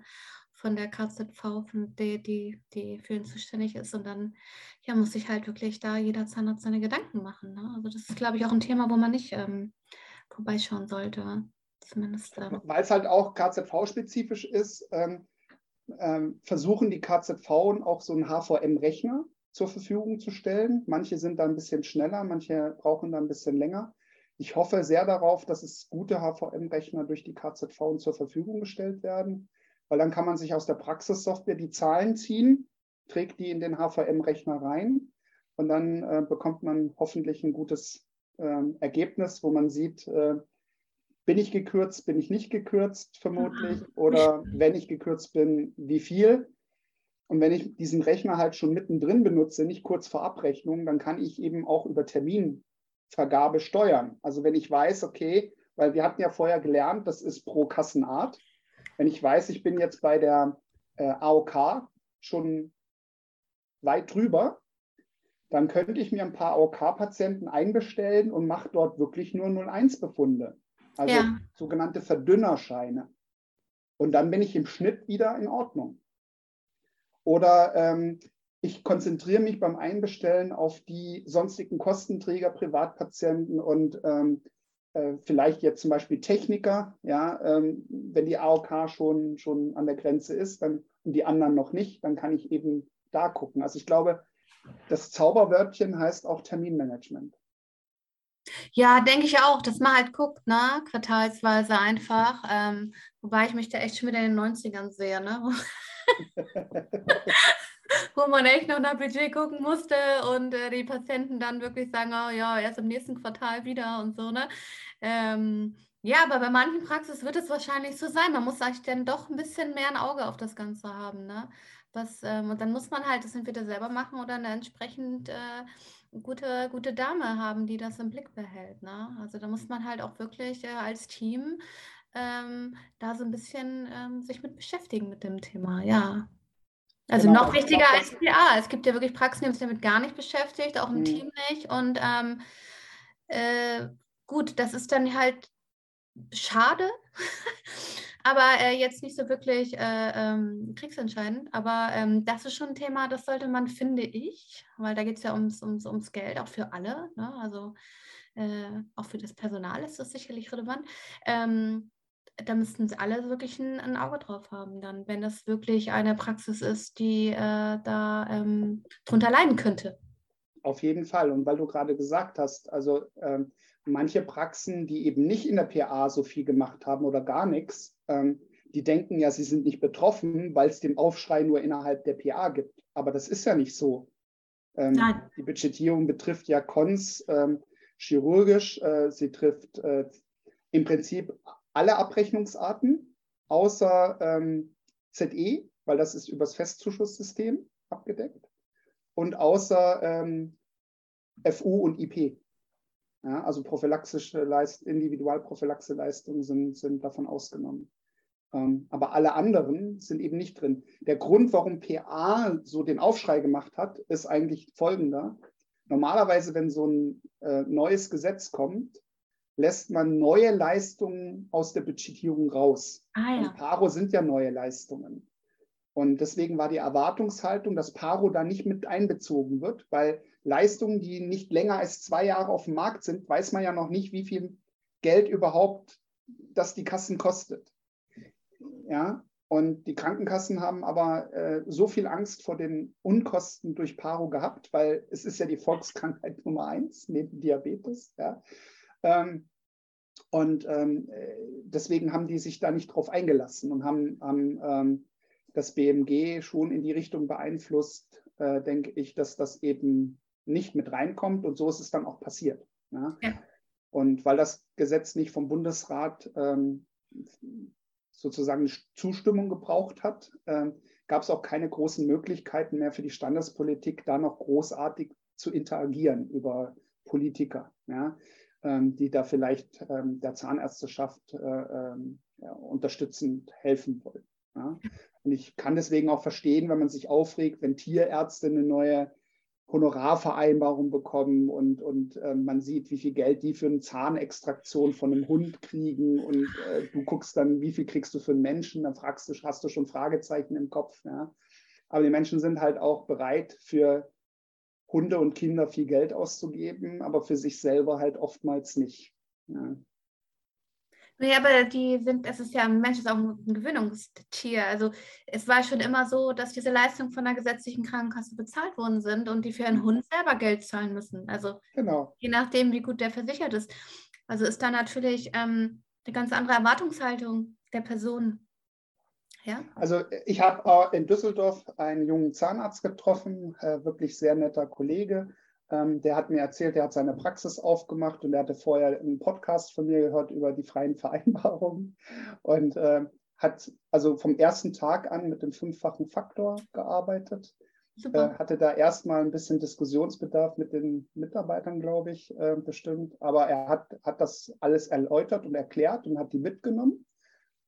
von der KZV, von der, die, die für ihn zuständig ist. Und dann ja, muss sich halt wirklich da jeder Zahnarzt seine Gedanken machen. Ne? Also das ist, glaube ich, auch ein Thema, wo man nicht ähm, vorbeischauen sollte. Zumindest. Ähm. Weil es halt auch KZV-spezifisch ist, ähm, ähm, versuchen die KZV auch so einen HVM-Rechner zur Verfügung zu stellen. Manche sind da ein bisschen schneller, manche brauchen da ein bisschen länger. Ich hoffe sehr darauf, dass es gute HVM-Rechner durch die KZV zur Verfügung gestellt werden, weil dann kann man sich aus der Praxissoftware die Zahlen ziehen, trägt die in den HVM-Rechner rein und dann äh, bekommt man hoffentlich ein gutes äh, Ergebnis, wo man sieht, äh, bin ich gekürzt, bin ich nicht gekürzt vermutlich oder wenn ich gekürzt bin, wie viel. Und wenn ich diesen Rechner halt schon mittendrin benutze, nicht kurz vor Abrechnung, dann kann ich eben auch über Terminvergabe steuern. Also wenn ich weiß, okay, weil wir hatten ja vorher gelernt, das ist pro Kassenart. Wenn ich weiß, ich bin jetzt bei der äh, AOK schon weit drüber, dann könnte ich mir ein paar AOK-Patienten einbestellen und mache dort wirklich nur 01-Befunde. Also ja. sogenannte Verdünnerscheine. Und dann bin ich im Schnitt wieder in Ordnung. Oder ähm, ich konzentriere mich beim Einbestellen auf die sonstigen Kostenträger, Privatpatienten und ähm, äh, vielleicht jetzt zum Beispiel Techniker. Ja, ähm, wenn die AOK schon, schon an der Grenze ist dann, und die anderen noch nicht, dann kann ich eben da gucken. Also ich glaube, das Zauberwörtchen heißt auch Terminmanagement. Ja, denke ich auch, dass man halt guckt, ne? Quartalsweise einfach. Ähm, wobei ich mich da echt schon wieder in den 90ern sehe, ne? Wo man echt noch nach Budget gucken musste und äh, die Patienten dann wirklich sagen, oh ja, erst im nächsten Quartal wieder und so, ne? Ähm, ja, aber bei manchen Praxis wird es wahrscheinlich so sein. Man muss eigentlich dann doch ein bisschen mehr ein Auge auf das Ganze haben, ne? Was, ähm, und dann muss man halt das entweder selber machen oder eine entsprechend äh, gute, gute Dame haben, die das im Blick behält. Ne? Also da muss man halt auch wirklich äh, als Team ähm, da so ein bisschen ähm, sich mit beschäftigen mit dem Thema, ja. Also genau. noch wichtiger als PA. Es gibt ja wirklich Praxen, die sich damit gar nicht beschäftigt, auch im mhm. Team nicht. Und ähm, äh, gut, das ist dann halt schade, aber äh, jetzt nicht so wirklich äh, ähm, kriegsentscheidend. Aber ähm, das ist schon ein Thema, das sollte man, finde ich, weil da geht es ja ums, ums, ums Geld, auch für alle. Ne? Also äh, auch für das Personal ist das sicherlich relevant. Ähm, da müssten alle wirklich ein, ein, Auge drauf haben, dann, wenn das wirklich eine Praxis ist, die äh, da ähm, drunter leiden könnte. Auf jeden Fall. Und weil du gerade gesagt hast, also ähm, manche Praxen, die eben nicht in der PA so viel gemacht haben oder gar nichts, ähm, die denken ja, sie sind nicht betroffen, weil es den Aufschrei nur innerhalb der PA gibt. Aber das ist ja nicht so. Ähm. Die Budgetierung betrifft ja Cons ähm, chirurgisch, äh, sie trifft äh, im Prinzip alle Abrechnungsarten außer ähm, ZE, weil das ist übers Festzuschusssystem abgedeckt, und außer ähm, FU und IP. Ja, also prophylaxische Leist Individualprophylaxe-Leistungen sind, sind davon ausgenommen. Ähm, aber alle anderen sind eben nicht drin. Der Grund, warum PA so den Aufschrei gemacht hat, ist eigentlich folgender. Normalerweise, wenn so ein äh, neues Gesetz kommt, lässt man neue Leistungen aus der Budgetierung raus. Ah, ja. Und Paro sind ja neue Leistungen. Und deswegen war die Erwartungshaltung, dass Paro da nicht mit einbezogen wird, weil Leistungen, die nicht länger als zwei Jahre auf dem Markt sind, weiß man ja noch nicht, wie viel Geld überhaupt das die Kassen kostet. Ja, und die Krankenkassen haben aber äh, so viel Angst vor den Unkosten durch Paro gehabt, weil es ist ja die Volkskrankheit Nummer eins neben Diabetes. Ja. Ähm, und ähm, deswegen haben die sich da nicht drauf eingelassen und haben, haben ähm, das BMG schon in die Richtung beeinflusst, äh, denke ich, dass das eben nicht mit reinkommt. Und so ist es dann auch passiert. Ja? Ja. Und weil das Gesetz nicht vom Bundesrat ähm, sozusagen Zustimmung gebraucht hat, äh, gab es auch keine großen Möglichkeiten mehr für die Standespolitik, da noch großartig zu interagieren über Politiker. Ja? Ähm, die da vielleicht ähm, der Zahnärzteschaft äh, ähm, ja, unterstützend helfen wollen. Ja? Und ich kann deswegen auch verstehen, wenn man sich aufregt, wenn Tierärzte eine neue Honorarvereinbarung bekommen und, und äh, man sieht, wie viel Geld die für eine Zahnextraktion von einem Hund kriegen und äh, du guckst dann, wie viel kriegst du für einen Menschen, dann fragst du, hast du schon Fragezeichen im Kopf. Ja? Aber die Menschen sind halt auch bereit, für Hunde und Kinder viel Geld auszugeben, aber für sich selber halt oftmals nicht. Ja. Nee, aber die sind, es ist ja, ein Mensch ist auch ein Gewöhnungstier. Also es war schon immer so, dass diese Leistungen von der gesetzlichen Krankenkasse bezahlt worden sind und die für einen Hund selber Geld zahlen müssen. Also genau. je nachdem, wie gut der versichert ist. Also ist da natürlich ähm, eine ganz andere Erwartungshaltung der Person. Ja. Also ich habe in Düsseldorf einen jungen Zahnarzt getroffen, äh, wirklich sehr netter Kollege. Ähm, der hat mir erzählt, er hat seine Praxis aufgemacht und er hatte vorher einen Podcast von mir gehört über die freien Vereinbarungen und äh, hat also vom ersten Tag an mit dem fünffachen Faktor gearbeitet. Äh, hatte da erstmal ein bisschen Diskussionsbedarf mit den Mitarbeitern, glaube ich, äh, bestimmt. Aber er hat, hat das alles erläutert und erklärt und hat die mitgenommen.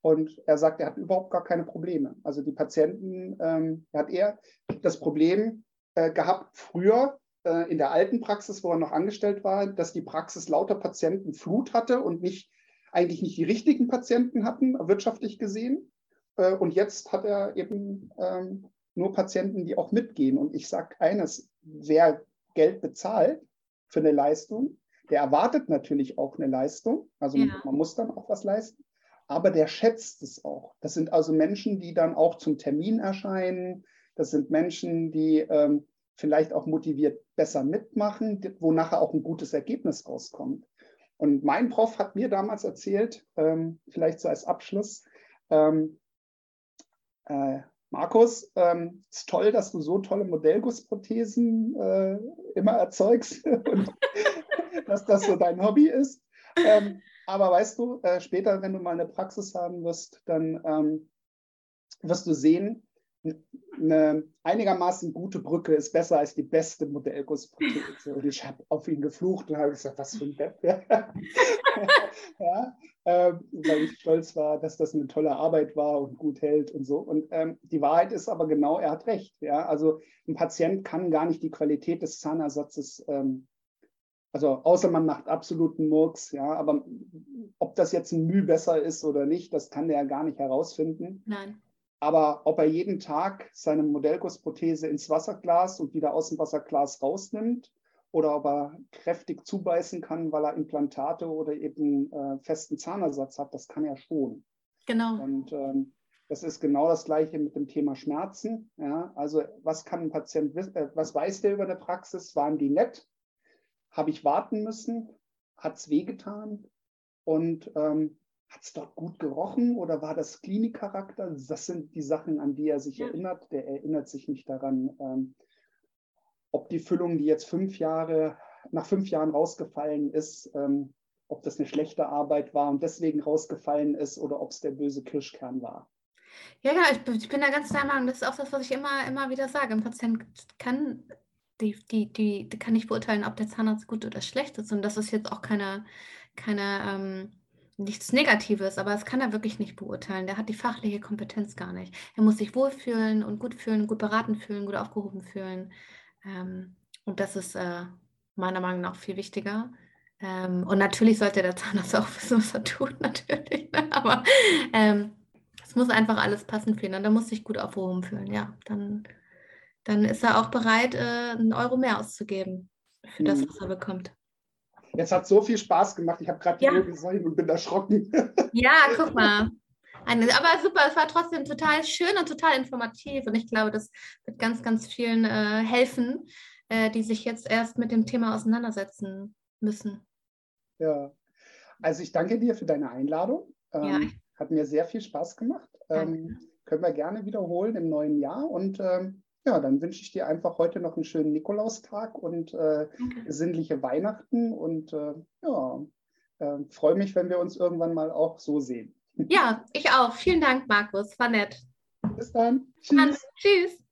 Und er sagt, er hat überhaupt gar keine Probleme. Also die Patienten, ähm, hat er das Problem äh, gehabt früher in der alten Praxis, wo er noch angestellt war, dass die Praxis lauter Patientenflut hatte und nicht eigentlich nicht die richtigen Patienten hatten, wirtschaftlich gesehen. Äh, und jetzt hat er eben ähm, nur Patienten, die auch mitgehen. Und ich sage eines, wer Geld bezahlt für eine Leistung, der erwartet natürlich auch eine Leistung. Also ja. man muss dann auch was leisten aber der schätzt es auch. Das sind also Menschen, die dann auch zum Termin erscheinen. Das sind Menschen, die ähm, vielleicht auch motiviert besser mitmachen, wo nachher auch ein gutes Ergebnis rauskommt. Und mein Prof hat mir damals erzählt, ähm, vielleicht so als Abschluss, ähm, äh, Markus, ähm, ist toll, dass du so tolle Modellgussprothesen äh, immer erzeugst und dass das so dein Hobby ist. Ähm, aber weißt du, äh, später, wenn du mal eine Praxis haben wirst, dann ähm, wirst du sehen, eine einigermaßen gute Brücke ist besser als die beste Modellgussprothese. Und ich habe auf ihn geflucht und habe gesagt, was für ein Depp. ja, äh, weil ich stolz war, dass das eine tolle Arbeit war und gut hält und so. Und ähm, die Wahrheit ist aber genau, er hat recht. Ja? Also ein Patient kann gar nicht die Qualität des Zahnersatzes ähm, also außer man macht absoluten Murks, ja, aber ob das jetzt ein Mühe besser ist oder nicht, das kann der ja gar nicht herausfinden. Nein. Aber ob er jeden Tag seine Modellgussprothese ins Wasserglas und wieder aus dem Wasserglas rausnimmt oder ob er kräftig zubeißen kann, weil er Implantate oder eben äh, festen Zahnersatz hat, das kann er schon. Genau. Und ähm, das ist genau das Gleiche mit dem Thema Schmerzen. Ja? Also was kann ein Patient wissen, äh, was weiß der über eine Praxis? Waren die nett? Habe ich warten müssen? Hat es wehgetan? Und ähm, hat es dort gut gerochen oder war das Klinikcharakter? Das sind die Sachen, an die er sich ja. erinnert. Der erinnert sich nicht daran, ähm, ob die Füllung, die jetzt fünf Jahre, nach fünf Jahren rausgefallen ist, ähm, ob das eine schlechte Arbeit war und deswegen rausgefallen ist oder ob es der böse Kirschkern war. Ja, ja, ich, ich bin da ganz der Meinung, das ist auch das, was ich immer, immer wieder sage. Ein Patient kann die, die, die, die kann nicht beurteilen, ob der Zahnarzt gut oder schlecht ist. Und das ist jetzt auch keine, keine ähm, nichts Negatives, aber das kann er wirklich nicht beurteilen. Der hat die fachliche Kompetenz gar nicht. Er muss sich wohlfühlen und gut fühlen, gut beraten fühlen, gut aufgehoben fühlen. Ähm, und das ist äh, meiner Meinung nach viel wichtiger. Ähm, und natürlich sollte der Zahnarzt auch wissen, was er tut, natürlich. Ne? Aber ähm, es muss einfach alles passen für ihn und er muss sich gut aufgehoben fühlen. Ja, dann, dann ist er auch bereit, äh, einen Euro mehr auszugeben für das, mhm. was er bekommt. Jetzt hat so viel Spaß gemacht. Ich habe gerade die ja. Uhr gesehen und bin erschrocken. Ja, guck mal. Aber super, es war trotzdem total schön und total informativ. Und ich glaube, das wird ganz, ganz vielen äh, helfen, äh, die sich jetzt erst mit dem Thema auseinandersetzen müssen. Ja, also ich danke dir für deine Einladung. Ähm, ja. Hat mir sehr viel Spaß gemacht. Ähm, können wir gerne wiederholen im neuen Jahr. Und ähm, ja, dann wünsche ich dir einfach heute noch einen schönen Nikolaustag und äh, sinnliche Weihnachten und äh, ja, äh, freue mich, wenn wir uns irgendwann mal auch so sehen. Ja, ich auch. Vielen Dank, Markus. War nett. Bis dann. Tschüss. Dann, tschüss.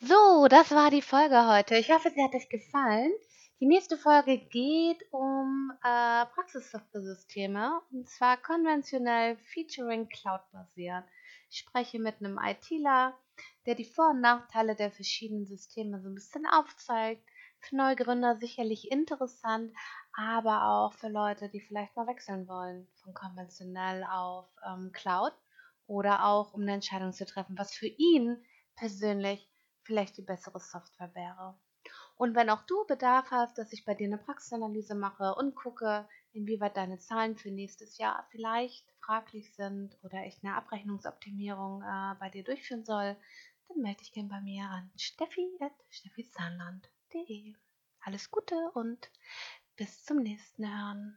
So, das war die Folge heute. Ich hoffe, sie hat euch gefallen. Die nächste Folge geht um äh, Praxissoftware-Systeme und zwar konventionell featuring Cloud basiert. Ich spreche mit einem ITler, der die Vor- und Nachteile der verschiedenen Systeme so ein bisschen aufzeigt. Für Neugründer sicherlich interessant, aber auch für Leute, die vielleicht mal wechseln wollen von konventionell auf ähm, Cloud oder auch um eine Entscheidung zu treffen, was für ihn persönlich vielleicht die bessere Software wäre. Und wenn auch du Bedarf hast, dass ich bei dir eine Praxisanalyse mache und gucke, inwieweit deine Zahlen für nächstes Jahr vielleicht fraglich sind oder ich eine Abrechnungsoptimierung äh, bei dir durchführen soll, dann melde dich gerne bei mir an steffi.steffizahnland.de. Alles Gute und bis zum nächsten Hören.